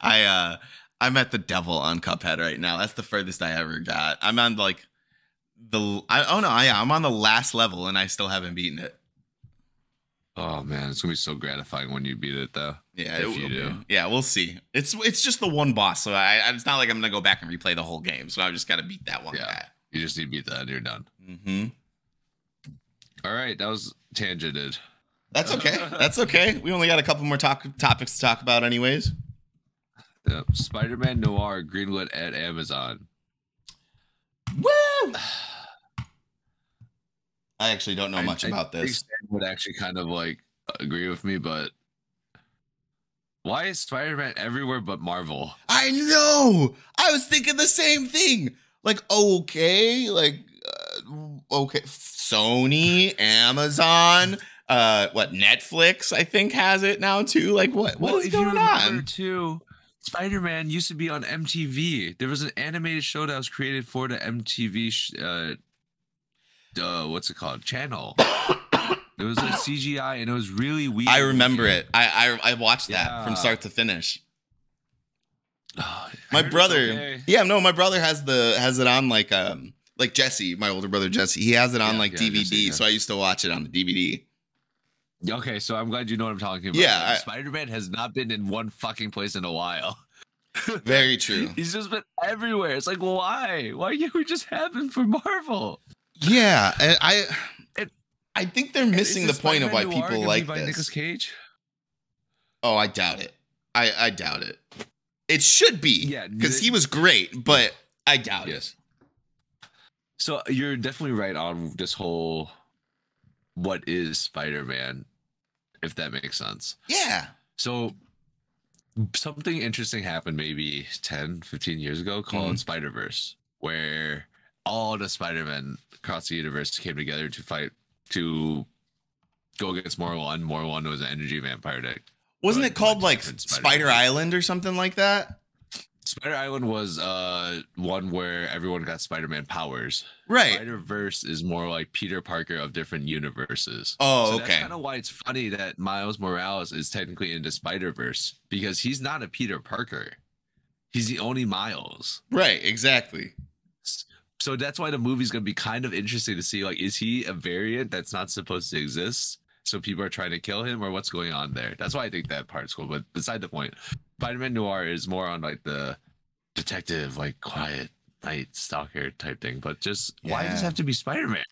I uh I'm at the devil on Cuphead right now. That's the furthest I ever got. I'm on like the I oh no, I I'm on the last level and I still haven't beaten it. Oh man, it's gonna be so gratifying when you beat it, though. Yeah, If you do. be. Yeah, we'll see. It's it's just the one boss, so I it's not like I'm gonna go back and replay the whole game. So I just got to beat that one Yeah. guy. You just need to beat that, and you're done. Mm-hmm. All right, that was tangented. That's okay. That's okay. We only got a couple more talk topics to talk about, anyways. Yep. Spider-Man Noir greenlit at Amazon. Woo! I actually don't know I- much I about think this. Stan would actually kind of like agree with me, but why is Spider-Man everywhere but Marvel? I know. I was thinking the same thing. Like, okay, like, uh, okay, Sony, Amazon, uh, what Netflix? I think has it now too. Like, what what is if you going remember on? too, Spider-Man used to be on MTV. There was an animated show that was created for the MTV. Sh- uh, uh, what's it called? Channel. it was like CGI, and it was really weird. I remember it. I I, I watched that from start to finish. Oh, My brother, okay. yeah, no, my brother has the has it on like um like Jesse, my older brother Jesse. He has it on Yeah, like yeah, DVD, Jesse, yeah. so I used to watch it on the DVD. Okay, so I'm glad you know what I'm talking about. Yeah, I- Spider-Man has not been in one fucking place in a while. Very true. He's just been everywhere. It's like, why? Why can't we just have him for Marvel? Yeah, and I It- I think they're missing the point of why people like by this. Nicolas Cage. Oh, I doubt it. I I doubt it. It should be, Yeah, because he was great, but I doubt it. Yes. So you're definitely right on this whole what is Spider-Man. if that makes sense. Yeah. So something interesting happened maybe 10, 15 years ago called Mhm. Spider Verse, where all the Spider Men across the universe came together to fight to go against. Morlun was an energy vampire deck. Wasn't it called like Spider, Spider-Man. Island or something like that? Spider Island was uh one where everyone got Spider Man powers. Right. Spider Verse is more like Peter Parker of different universes. Oh, So okay. That's kind of why it's funny that Miles Morales is technically into Spider Verse because he's not a Peter Parker. He's the only Miles. Right, exactly. So that's why the movie's gonna be kind of interesting to see. Like, is he a variant that's not supposed to exist? So people are trying to kill him, or what's going on there? That's why I think that part's cool. But beside the point, Spider-Man Noir is more on like the detective, like quiet night stalker type thing. But just why does it have to be Spider-Man?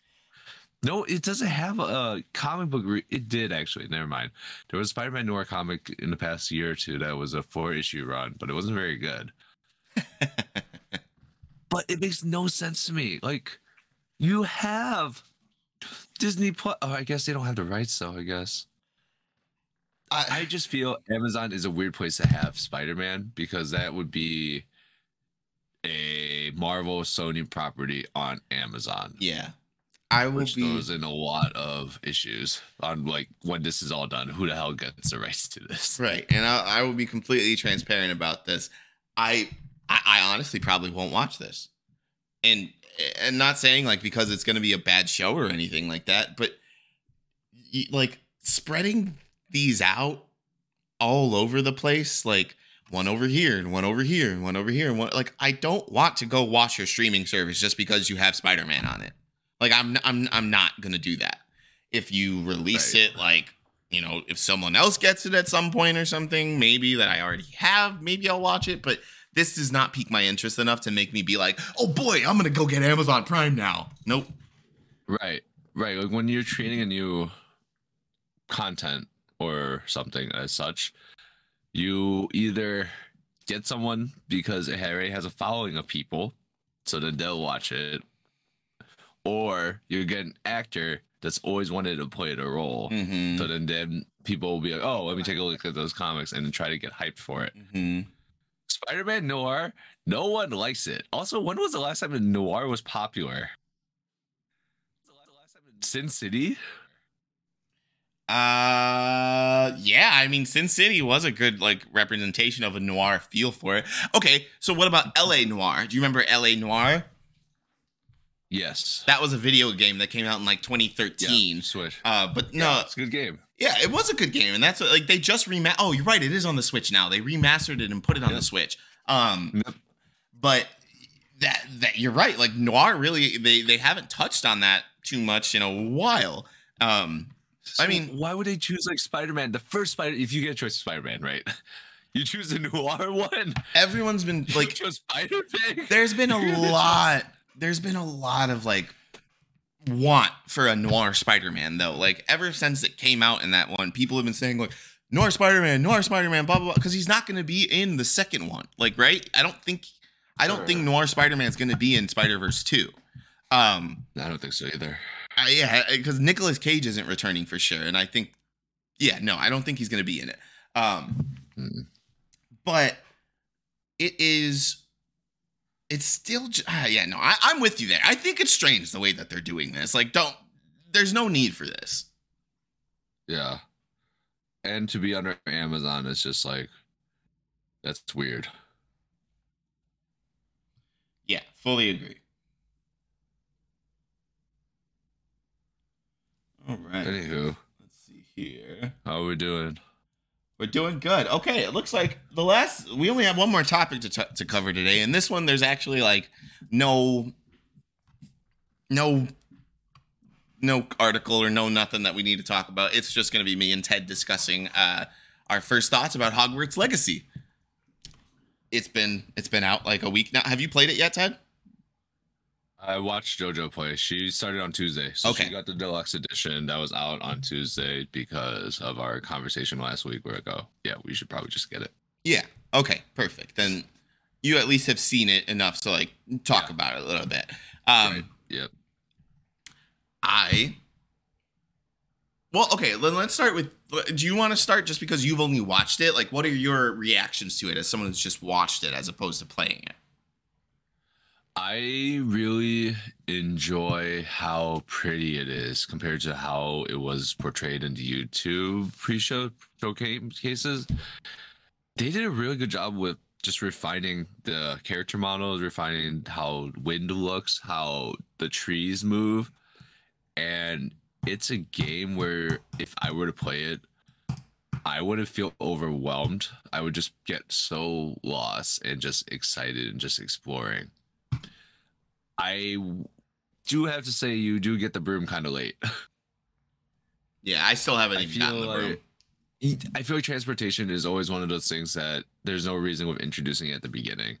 No, it doesn't have a comic book. Re- it did actually. Never mind. There was a Spider-Man Noir comic in the past year or two that was a four-issue run, but it wasn't very good. but it makes no sense to me. Like, you have Disney Plus. Oh, I guess they don't have the rights, though. I guess. I I, just feel Amazon is a weird place to have Spider-Man because that would be a Marvel Sony property on Amazon. yeah. I will Which be throws in a lot of issues on like when this is all done, who the hell gets the rights to this? right, and I, I will be completely transparent about this. I, I I honestly probably won't watch this, and and not saying like because it's going to be a bad show or anything like that, but like spreading these out all over the place, like one over here and one over here and one over here and one like I don't want to go watch your streaming service just because you have Spider Man on it. Like I'm I'm I'm not gonna do that. If you release Right. it, like you know, if someone else gets it at some point or something, maybe that I already have, maybe I'll watch it. But this does not pique my interest enough to make me be like, oh boy, I'm gonna go get Amazon Prime now. Nope. Right, right. Like when you're creating a new content or something as such, you either get someone because it already has a following of people, so then they'll watch it, or you get an actor that's always wanted to play the role. Mm-hmm. So then, then people will be like, oh, let me take a look at those comics and then try to get hyped for it. hmm Spider-Man Noir, no one likes it. Also, when was the last time that Noir was popular? Sin City? Uh, yeah. I mean, Sin City was a good like representation of a noir feel for it. Okay, so what about L.A. Noire? Do you remember L.A. Noire? Yes. That was a video game that came out in like Yeah, 2013. Switch. Uh, but no, Yeah, it's a good game. Yeah, it was a good game, and that's what, like they just rema. Oh, you're right. It is on the Switch now. They remastered it and put it on Yeah. the Switch. Um, Yep. but that that you're right. Like noir, really, they they haven't touched on that too much in a while. Um, I mean- why would they choose like Spider-Man? The first Spider, if you get a choice of Spider-Man, right? You choose the Noir one. everyone's been Like, chose Spider-Man. there's been a lot there's been a lot of like want for a noir spider-man though. Like ever since it came out in that one people have been saying like noir spider-man noir spider-man blah blah blah because he's not going to be in the second one. Like right? I don't think i don't think noir spider-man's going to be in spider-verse 2 um I don't think so either. I, yeah because Nicolas cage isn't returning for sure and i think yeah no i don't think he's going to be in it. Um Mm. but it is it's still j- ah, yeah no I, i'm with you there. I think it's strange the way that they're doing this. Like don't there's no need for this. Yeah. And to be under Amazon is just like that's weird. yeah fully agree. All right. Anywho, let's see here. How are we doing? We're doing good. Okay, it looks like the last we only have one more topic to t- to cover today, and this one there's actually like no no no article or no nothing that we need to talk about. It's just going to be me and Ted discussing uh our first thoughts about Hogwarts Legacy. It's been it's been out like a week now. Have you played it yet, Ted? I watched JoJo play. She started on Tuesday. So Okay. she got the deluxe edition that was out on Tuesday because of our conversation last week where I go, yeah, we should probably just get it. Yeah. Okay, perfect. Then you at least have seen it enough to like talk Yeah. about it a little bit. Um Right. Yep. I well, okay. Then let's start with do you want to start just because you've only watched it? Like, what are your reactions to it as someone who's just watched it as opposed to playing it? I really enjoy how pretty it is compared to how it was portrayed in the YouTube pre-show showcases. They did a really good job with just refining the character models, refining how wind looks, how the trees move, and it's a game where if I were to play it, I wouldn't feel overwhelmed. I would just get so lost and just excited and just exploring. I do have to say you do get the broom kind of late. Yeah, I still haven't I even gotten the feel broom. like I feel like transportation is always one of those things that there's no reason with introducing it at the beginning.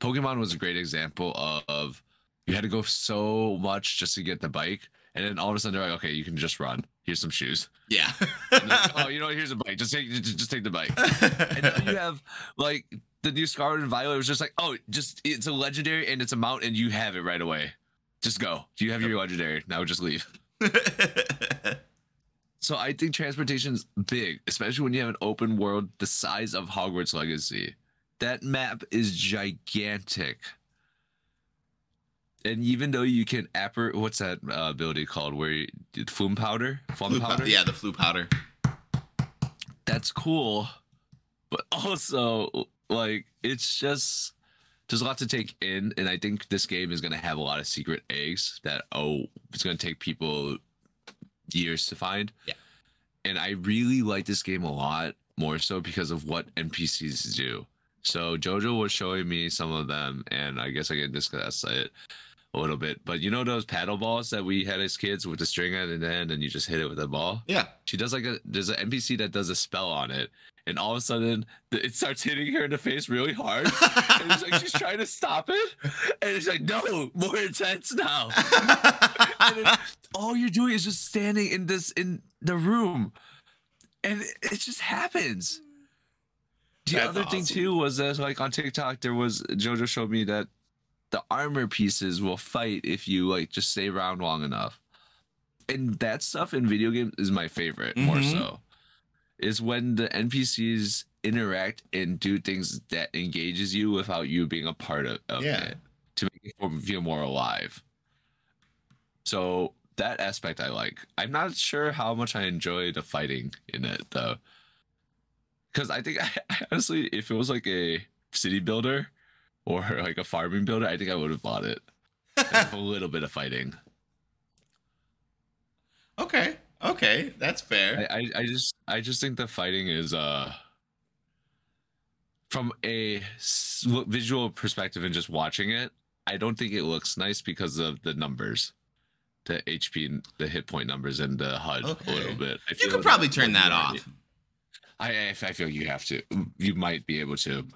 Pokemon was a great example of you had to go so much just to get the bike, and then all of a sudden they're like, okay, you can just run. Here's some shoes. Yeah. Then, oh, you know? Here's a bike. Just take just, just take the bike. And then you have like the new Scarlet and Violet was just like, oh, just it's a legendary and it's a mount and you have it right away. Just go. Do you have your legendary. Now just leave. So I think transportation's big, especially when you have an open world the size of Hogwarts Legacy. That map is gigantic. And even though you can appar what's that uh, ability called where you flume powder? Flume powder? yeah, the Floo powder. That's cool. But also like it's just there's a lot to take in and I think this game is gonna have a lot of secret eggs that oh it's gonna take people years to find. Yeah. And I really like this game a lot more so because of what NPCs do. So Jojo was showing me some of them, and I guess I can discuss it a little bit. But you know those paddle balls that we had as kids with the string at the end, and you just hit it with a ball. Yeah. She does like a there's an NPC that does a spell on it, and all of a sudden it starts hitting her in the face really hard. and it's like she's trying to stop it, and it's like no, more intense now. And then all you're doing is just standing in this in the room, and it, it just happens. The That's other thing too was that like on TikTok there was JoJo showed me that the armor pieces will fight if you like just stay around long enough. And that stuff in video games is my favorite more Mhm. so. Is when the NPCs interact and do things that engages you without you being a part of, of Yeah. it to make it feel more alive. So that aspect I like. I'm not sure how much I enjoy the fighting in it though. Cause I think I, honestly, if it was like a city builder or like a farming builder, I think I would have bought it. A little bit of fighting. okay. Okay. That's fair. I, I, I just I just think the fighting is uh from a visual perspective and just watching it, I don't think it looks nice because of the numbers. The HP the hit point numbers and the HUD Okay. a little bit. I you could probably turn that off. I, I I feel you have to. You might be able to.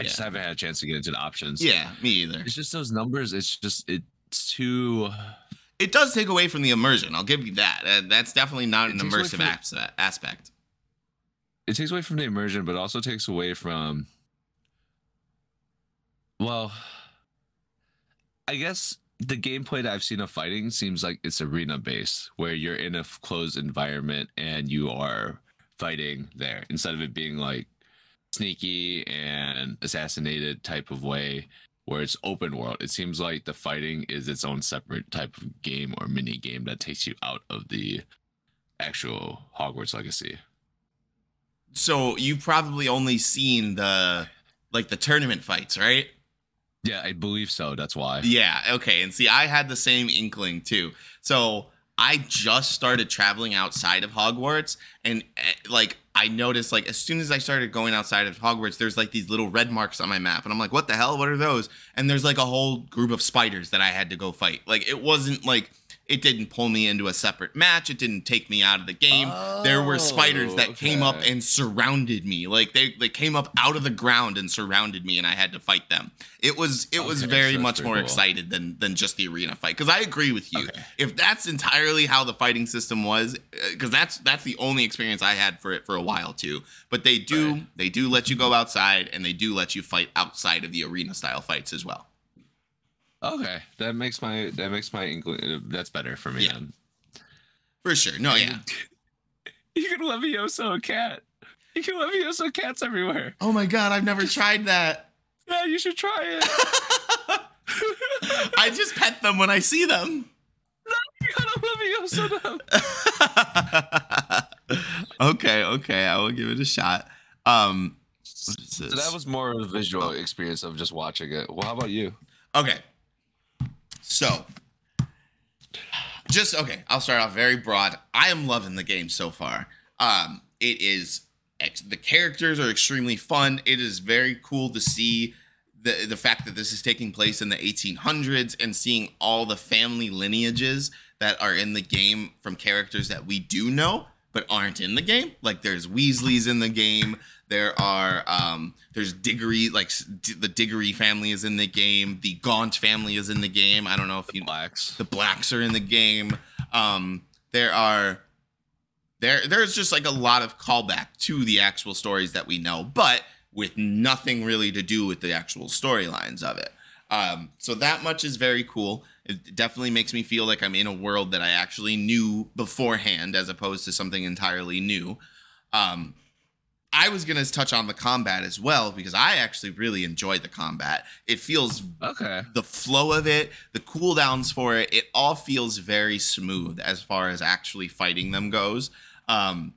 I just haven't had a chance to get into the options. Yeah, me either. It's just those numbers. It's just it's too. It does take away from the immersion. I'll give you that. Uh, that's definitely not It an immersive the- aspect. It takes away from the immersion, but also takes away from. Well, I guess the gameplay that I've seen of fighting seems like it's arena based, where you're in a closed environment and you are fighting there instead of it being like sneaky and assassinated type of way where it's open world. It seems like the fighting is its own separate type of game or mini game that takes you out of the actual Hogwarts Legacy. So you've probably only seen the like the tournament fights, right? Yeah, I believe so. That's why. Yeah, okay. And see, I had the same inkling too. So I just started traveling outside of Hogwarts, and eh, like I noticed, like as soon as I started going outside of Hogwarts, there's like these little red marks on my map, and I'm like, what the hell? What are those? And there's like a whole group of spiders that I had to go fight. Like it wasn't like it didn't pull me into a separate match. It didn't take me out of the game. there were spiders Oh, that came up and surrounded me. Like they they came up out of the ground and surrounded me, and I had to fight them. It was it was very so much more cool. excited than than just the arena fight. Because I agree with you. Okay. If that's entirely how the fighting system was, uh, because that's that's the only experience I had for it for a while too. But they do Right. they do let you go outside, and they do let you fight outside of the arena style fights as well. Okay, that makes my that makes my inkling. That's better for me. Yeah. Then. For sure. No, yeah. You can Levioso a cat. You can Levioso cats everywhere. Oh my god, I've never tried that. Yeah, you should try it. I just pet them when I see them. No, you gotta Levioso them. okay, okay, I will give it a shot. Um, So that was more of a visual experience of just watching it. Well, how about you? Okay. So, just okay. I'll start off very broad. I am loving the game so far. Um, it is the characters are extremely fun. It is very cool to see the the fact that this is taking place in the 1800s and seeing all the family lineages that are in the game from characters that we do know but aren't in the game. Like there's Weasleys in the game. There are um there's Diggory like D- the Diggory family is in the game. The Gaunt family is in the game. I don't know if you Blacks. the blacks are in the game. Um, there are there there's just like a lot of callback to the actual stories that we know, but with nothing really to do with the actual storylines of it. Um, so that much is very cool. It definitely makes me feel like I'm in a world that I actually knew beforehand, as opposed to something entirely new. Um, I was gonna touch on the combat as well because I actually really enjoyed the combat. It feels Okay. the flow of it, the cooldowns for it, it all feels very smooth as far as actually fighting them goes. Um,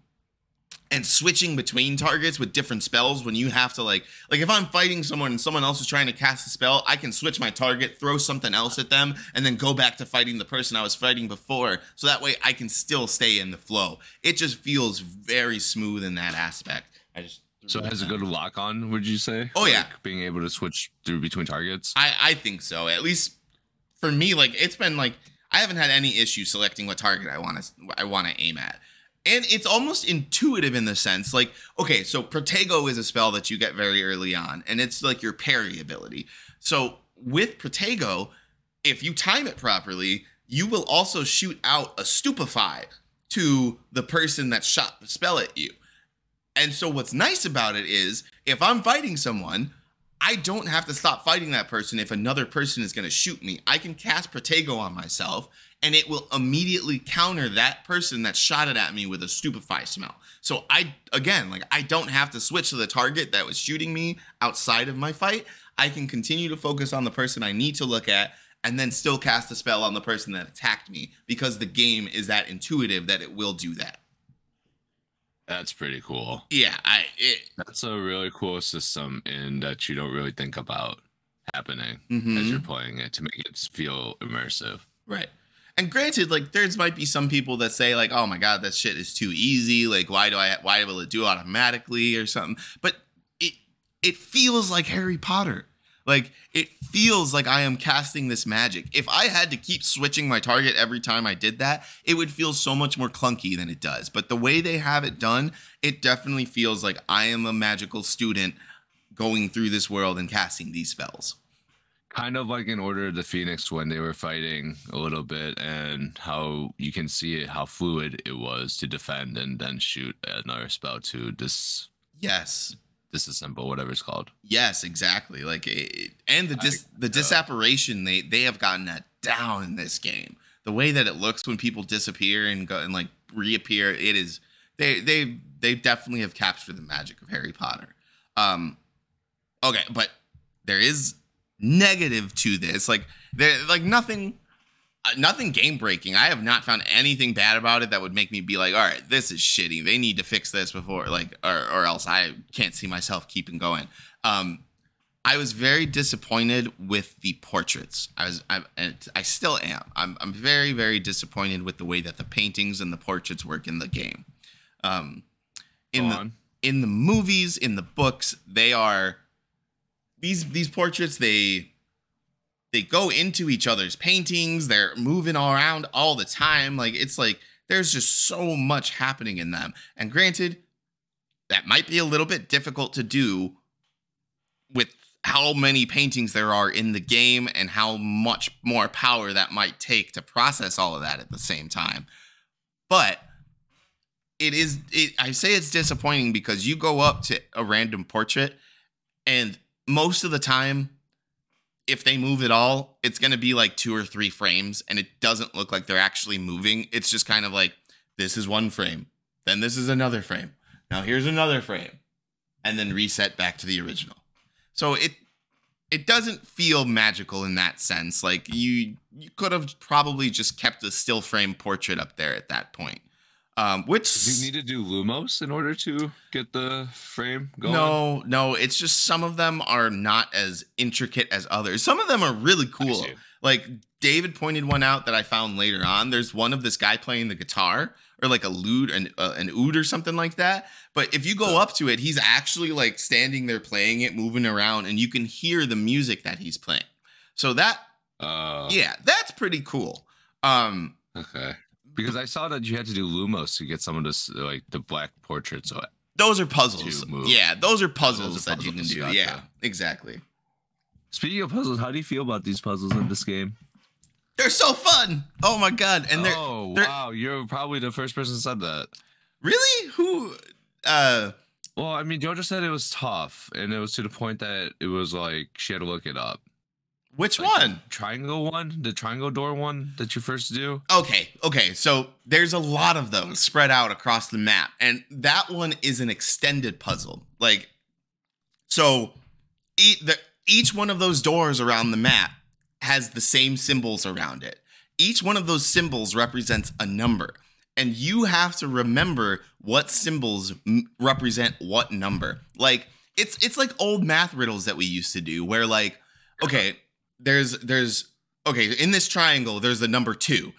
and switching between targets with different spells when you have to like like if I'm fighting someone and someone else is trying to cast a spell, I can switch my target, throw something else at them, and then go back to fighting the person I was fighting before. So that way I can still stay in the flow. It just feels very smooth in that aspect. I just So it has a good lock on, would you say? Oh, yeah. Being able to switch through between targets. I, I think so. At least for me, like it's been like I haven't had any issue selecting what target I want to I want to aim at. And it's almost intuitive in the sense like okay, so Protego is a spell that you get very early on and it's like your parry ability. So with Protego, if you time it properly, you will also shoot out a stupefy to the person that shot the spell at you. And so what's nice about it is if I'm fighting someone, I don't have to stop fighting that person if another person is going to shoot me. I can cast Protego on myself and it will immediately counter that person that shot it at me with a stupefy smell. So I again, like I don't have to switch to the target that was shooting me outside of my fight. I can continue to focus on the person I need to look at and then still cast a spell on the person that attacked me because the game is that intuitive that it will do that. That's pretty cool. Yeah, I it, That's a really cool system in that you don't really think about happening Mhm. as you're playing it to make it feel immersive. Right. And granted, like there's might be some people that say like, "Oh my god, that shit is too easy. Like, why do I? Why will it do automatically or something?" But it it feels like Harry Potter. Like it feels like I am casting this magic. If I had to keep switching my target every time I did that, it would feel so much more clunky than it does. But the way they have it done, it definitely feels like I am a magical student going through this world and casting these spells. Kind of like in Order of the Phoenix when they were fighting a little bit and how you can see it, how fluid it was to defend and then shoot another spell to dis Yes. Disassemble, whatever it's called. Yes, exactly. Like, it, and the dis, the disapparation they they have gotten that down in this game. The way that it looks when people disappear and go and like reappear, it is they they they definitely have captured the magic of Harry Potter. Um, okay, but there is negative to this. Like there like nothing. Uh, Nothing game breaking. I have not found anything bad about it that would make me be like, "All right, this is shitty. They need to fix this before, like, or, or else I can't see myself keeping going." Um, I was very disappointed with the portraits. I was, I, and I still am. I'm, I'm very, very disappointed with the way that the paintings and the portraits work in the game. Um, in Go the on. in the movies, in the books, they are these these portraits. They they go into each other's paintings. They're moving all around all the time. Like it's like there's just so much happening in them. And granted, that might be a little bit difficult to do with how many paintings there are in the game and how much more power that might take to process all of that at the same time. But it is it, I say it's disappointing because you go up to a random portrait and most of the time if they move at all, it's going to be like two or three frames and it doesn't look like they're actually moving. It's just kind of like this is one frame. Then this is another frame. Now here's another frame. And then reset back to the original. So it it doesn't feel magical in that sense. Like you you could have probably just kept a still frame portrait up there at that point. Um, which Do you need to do Lumos in order to get the frame going? no, no, it's just some of them are not as intricate as others. Some of them are really cool. Like David pointed one out that I found later on. There's one of this guy playing the guitar or like a lute an uh, an oud or something like that. But if you go up to it, he's actually like standing there playing it, moving around, and you can hear the music that he's playing. So that Uh, yeah, that's pretty cool. Um, Okay. Because I saw that you had to do Lumos to get some of this, like the black portraits. So those are puzzles. Yeah, those are puzzles Those are that you can do. gotcha. Yeah, exactly. Speaking of puzzles, how do you feel about these puzzles in this game? They're so fun. Oh my god! And they're oh they're- wow, you're probably the first person who said that. really who? Uh, Well, I mean, Jojo said it was tough, and it was to the point that it was like she had to look it up. Which Like, one? triangle one, the triangle door one that you first do. Okay, okay. So there's a lot of those spread out across the map, and that one is an extended puzzle. Like, so each, the, each one of those doors around the map has the same symbols around it. Each one of those symbols represents a number, and you have to remember what symbols m- represent what number. Like it's it's like old math riddles that we used to do, where like, okay, there's there's okay in this triangle there's the number two.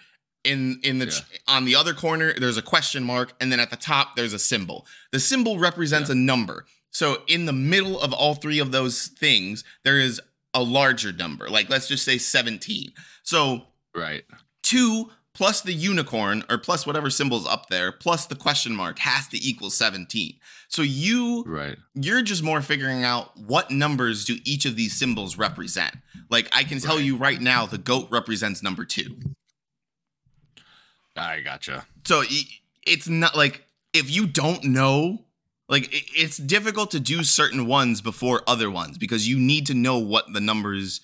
In in the tr- on the other corner there's a question mark and then at the top there's a symbol. The symbol represents a number. So in the middle of all three of those things there is a larger number like let's just say 17 so Right. two plus the unicorn or plus whatever symbol's up there plus the question mark has to equal 17 so you Right. you're just more figuring out what numbers do each of these symbols represent. Like I can tell Right. you right now, the goat represents number two. I gotcha. So it's not like if you don't know, like it's difficult to do certain ones before other ones because you need to know what the numbers,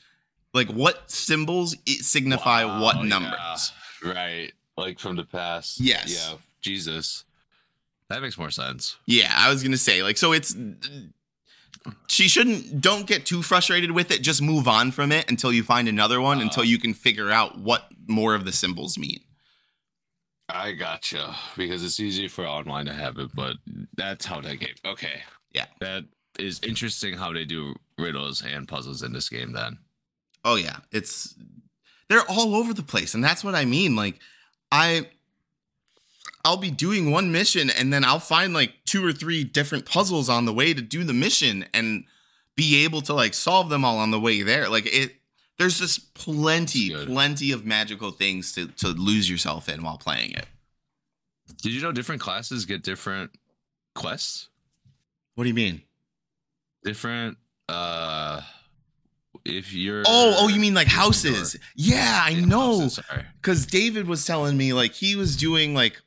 like what symbols it signify Wow, what yeah. numbers. Right. Like from the past. Yes. Yeah. Jesus. That makes more sense. Yeah, I was gonna say like so it's. She shouldn't. Don't get too frustrated with it. Just move on from it until you find another one. Uh. until you can figure out what more of the symbols mean. I gotcha. Because it's easy for online to have it, but that's how that game. Okay. Yeah. That is interesting how they do riddles and puzzles in this game then. Oh yeah, it's they're all over the place, and that's what I mean. Like I, I'll be doing one mission, and then I'll find like two or three different puzzles on the way to do the mission, and be able to like solve them all on the way there. Like it, there's just plenty, plenty of magical things to to lose yourself in while playing it. Did you know different classes get different quests? What do you mean? Different uh if you're Oh, oh, you mean like houses? Yeah, I Yeah, know. Because David was telling me like he was doing like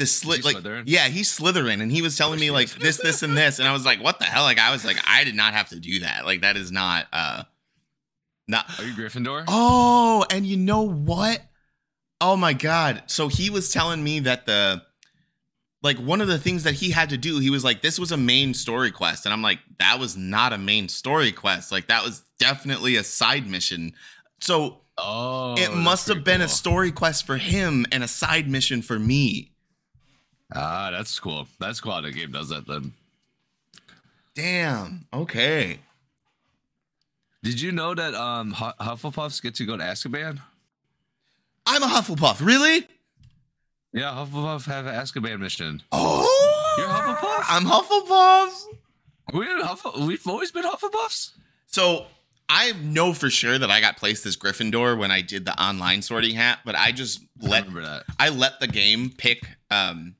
the slit like Slytherin? yeah he's Slytherin and he was telling me like is. this this and this and I was like what the hell like I was like I did not have to do that like that is not uh not Are you Gryffindor? oh and you know what oh my god so he was telling me that the like one of the things that he had to do he was like this was a main story quest and I'm like that was not a main story quest like that was definitely a side mission so Oh, it must have been a story quest for him and a side mission for me. Ah, that's cool. That's cool how the game does that then. Damn. Okay. Did you know that um Hu- Hufflepuffs get to go to Azkaban? I'm a Hufflepuff. Really? Yeah, Hufflepuff have an Azkaban mission. Oh. You're Hufflepuff? I'm Hufflepuff. We're Huffle- we've always been Hufflepuffs. So I know for sure that I got placed as Gryffindor when I did the online sorting hat, but I just let that. I let the game pick. Um,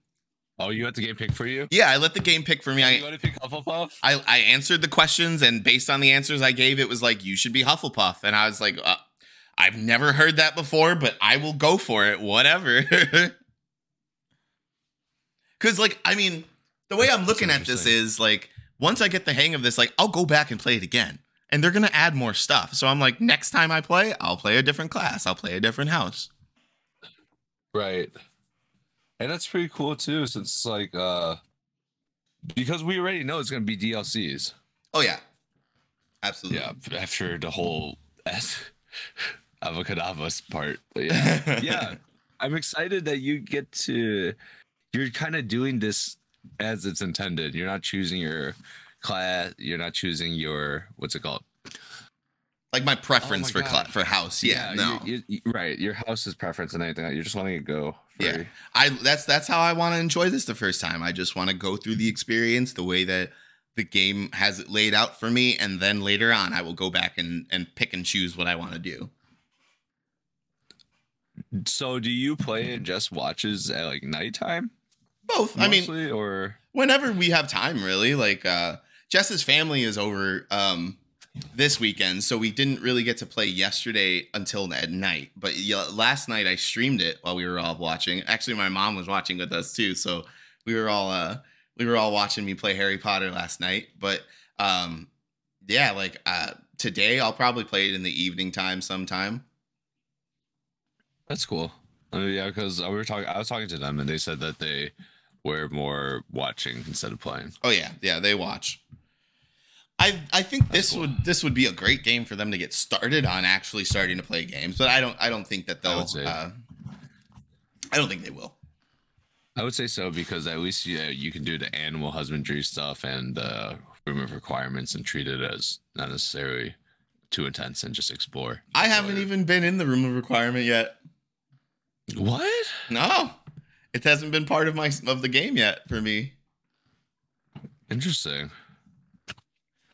Oh, you had the game pick for you. yeah, I let the game pick for me. you I, want to pick Hufflepuff? I I answered the questions, and based on the answers I gave, it was like you should be Hufflepuff, and I was like, uh, I've never heard that before, but I will go for it. Whatever. Because like I mean, the way I'm looking at this is like once I get the hang of this, like I'll go back and play it again. And they're gonna add more stuff. So I'm like, next time I play, I'll play a different class. I'll play a different house. Right. And that's pretty cool too, since like uh because we already know it's gonna be DLCs. Oh yeah, absolutely. Yeah, after the whole S Avocadavas part. But yeah. yeah. I'm excited that you get to you're kind of doing this as it's intended. You're not choosing your class, you're not choosing your what's it called? like my preference Oh my for God. for house. Yeah, no, you, you, right. Your house's preference and anything. You're just letting it go. Yeah. I that's that's how I want to enjoy this the first time. I just want to go through the experience the way that the game has it laid out for me, and then later on, I will go back and and pick and choose what I want to do. So do you play it just watches at like nighttime? Both. I mean, or whenever we have time, really. Like uh Jess's family is over um this weekend, so we didn't really get to play yesterday until at night. But yeah, last night I streamed it while we were all watching. Actually, my mom was watching with us too, so we were all uh we were all watching me play Harry Potter last night. But um yeah, like uh today I'll probably play it in the evening time sometime. that's cool. Yeah, because we were talking. I was talking to them, and they said that they were more watching instead of playing. Oh yeah, yeah, they watch. I I think this cool. would this would be a great game for them to get started on actually starting to play games, but I don't I don't think that they'll. say- Uh, I don't think they will. I would say so because at least yeah, you can do the animal husbandry stuff and uh, of requirements and treat it as not necessarily too intense and just explore. I haven't even been in the room of requirement yet. What? No, it hasn't been part of my of the game yet for me. Interesting.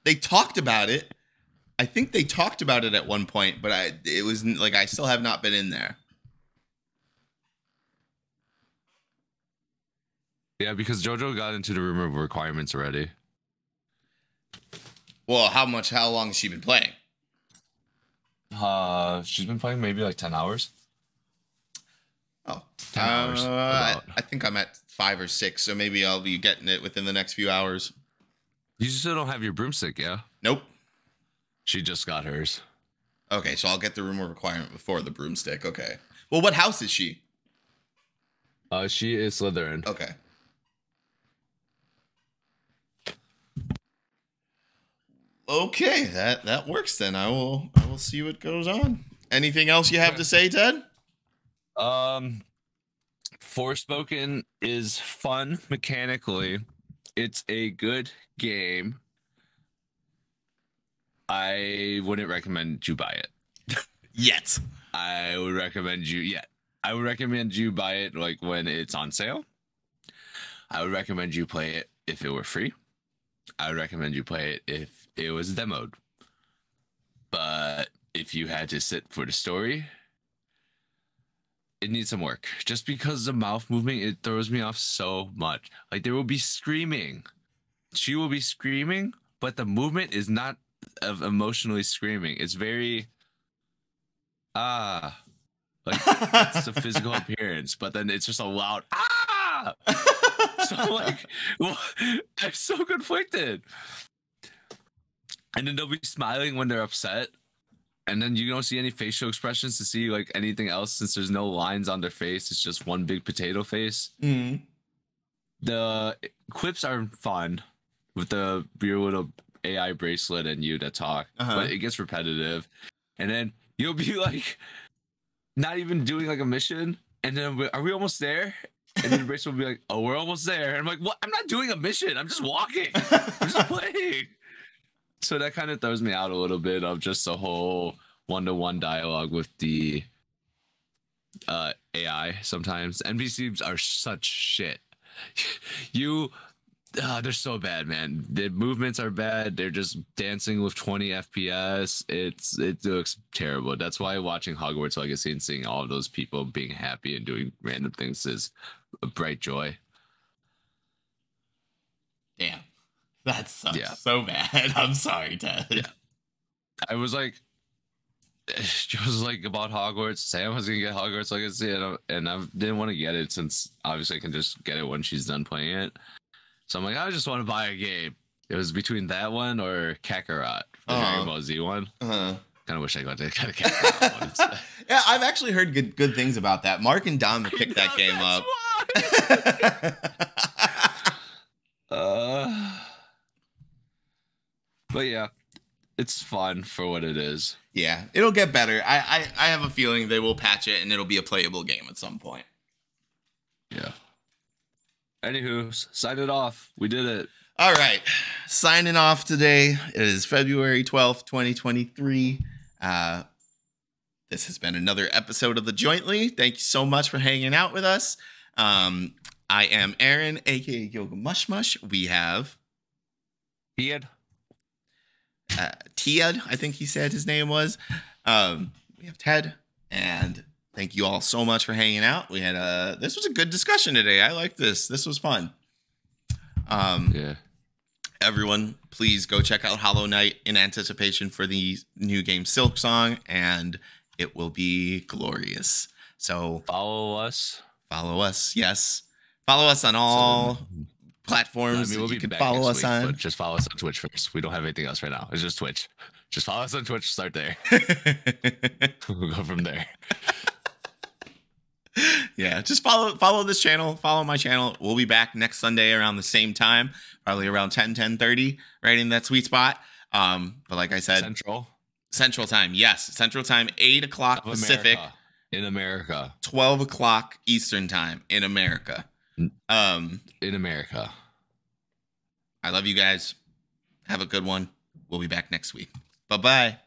They talked about it. I think they talked about it at one point, but I it was like I still have not been in there. Yeah, because JoJo got into the room of requirements already. Well, how much? How long has she been playing? Uh, she's been playing maybe like ten hours. Oh, 10 hours, Uh, I. I think I'm at five or six, so maybe I'll be getting it within the next few hours. You still don't have your broomstick, yeah? Nope. She just got hers. Okay, so I'll get the room requirement before the broomstick. Okay. Well, what house is she? Uh, she is Slytherin. Okay. Okay, that that works then. I will I will see what goes on. Anything else you have to say, Ted? Um, Forspoken is fun mechanically. It's a good game. I wouldn't recommend you buy it. Yet. I would recommend you, yeah, I would recommend you buy it like when it's on sale. I would recommend you play it if it were free. I would recommend you play it if it was demoed. But if you had to sit for the story, it needs some work. Just because the mouth movement, it throws me off so much. Like there will be screaming. She will be screaming, but the movement is not of emotionally screaming. It's very ah like it's the physical appearance, but then it's just a loud ah. So I'm like, well, I'm so conflicted. And then they'll be smiling when they're upset. And then you don't see any facial expressions to see like anything else since there's no lines on their face. It's just one big potato face. Mm. The quips are fun with the your little AI bracelet and you that talk, Uh-huh. but it gets repetitive. And then you'll be like, not even doing like a mission. And then we- are we almost there? And then the bracelet will be like, oh, we're almost there. And I'm like, what? I'm not doing a mission. I'm just walking. I'm just playing. So that kind of throws me out a little bit of just the whole one to one dialogue with the uh, AI sometimes. NPCs are such shit. You, uh, they're so bad, man. The movements are bad. They're just dancing with 20 FPS. It's it looks terrible. That's why watching Hogwarts Legacy and seeing all of those people being happy and doing random things is a bright joy. Damn. That sucks Yeah. so bad. I'm sorry, Ted. Yeah. I was like, she was like about Hogwarts. Sam was gonna get Hogwarts Legacy, and I, and I didn't want to get it since obviously I can just get it when she's done playing it. So I'm like, I just want to buy a game. It was between that one or Kakarot, the Uh-huh. Dragon Ball Z one. Uh-huh. Kind of wish I got to kind of catch that one. Yeah, I've actually heard good good things about that. Mark and Dom picked that game up. Uh, but yeah, it's fun for what it is. yeah, it'll get better. I, I I have a feeling they will patch it and it'll be a playable game at some point. Yeah. Anywho, sign it off. We did it. All right, signing off today. It is February twelfth, twenty twenty three. Uh, this has been another episode of the Jointly. Thank you so much for hanging out with us. Um, I am Aaron, aka Yoga Mush Mush. We have Ian. Uh, Ted, I think he said his name was. Um, we have Ted, and thank you all so much for hanging out. We had a this was a good discussion today. I like this. This was fun. Um, Yeah. everyone, please go check out Hollow Knight in anticipation for the new game Silksong, and it will be glorious. So Follow us. follow us, yes, follow us on all I platforms. mean, we'll you can back follow us week, on. but just follow us on Twitch first. We don't have anything else right now. It's just Twitch. Just follow us on Twitch. Start there. we'll go from there. yeah, just follow follow this channel, follow my channel. We'll be back next Sunday around the same time, probably around 10, 10 30, right in that sweet spot. Um, but like I said, Central Central Time, yes, Central Time, eight o'clock of Pacific, America. in America. 12 o'clock Eastern Time in America. Mm. Um, In America. I love you guys. Have a good one. We'll be back next week. Bye bye.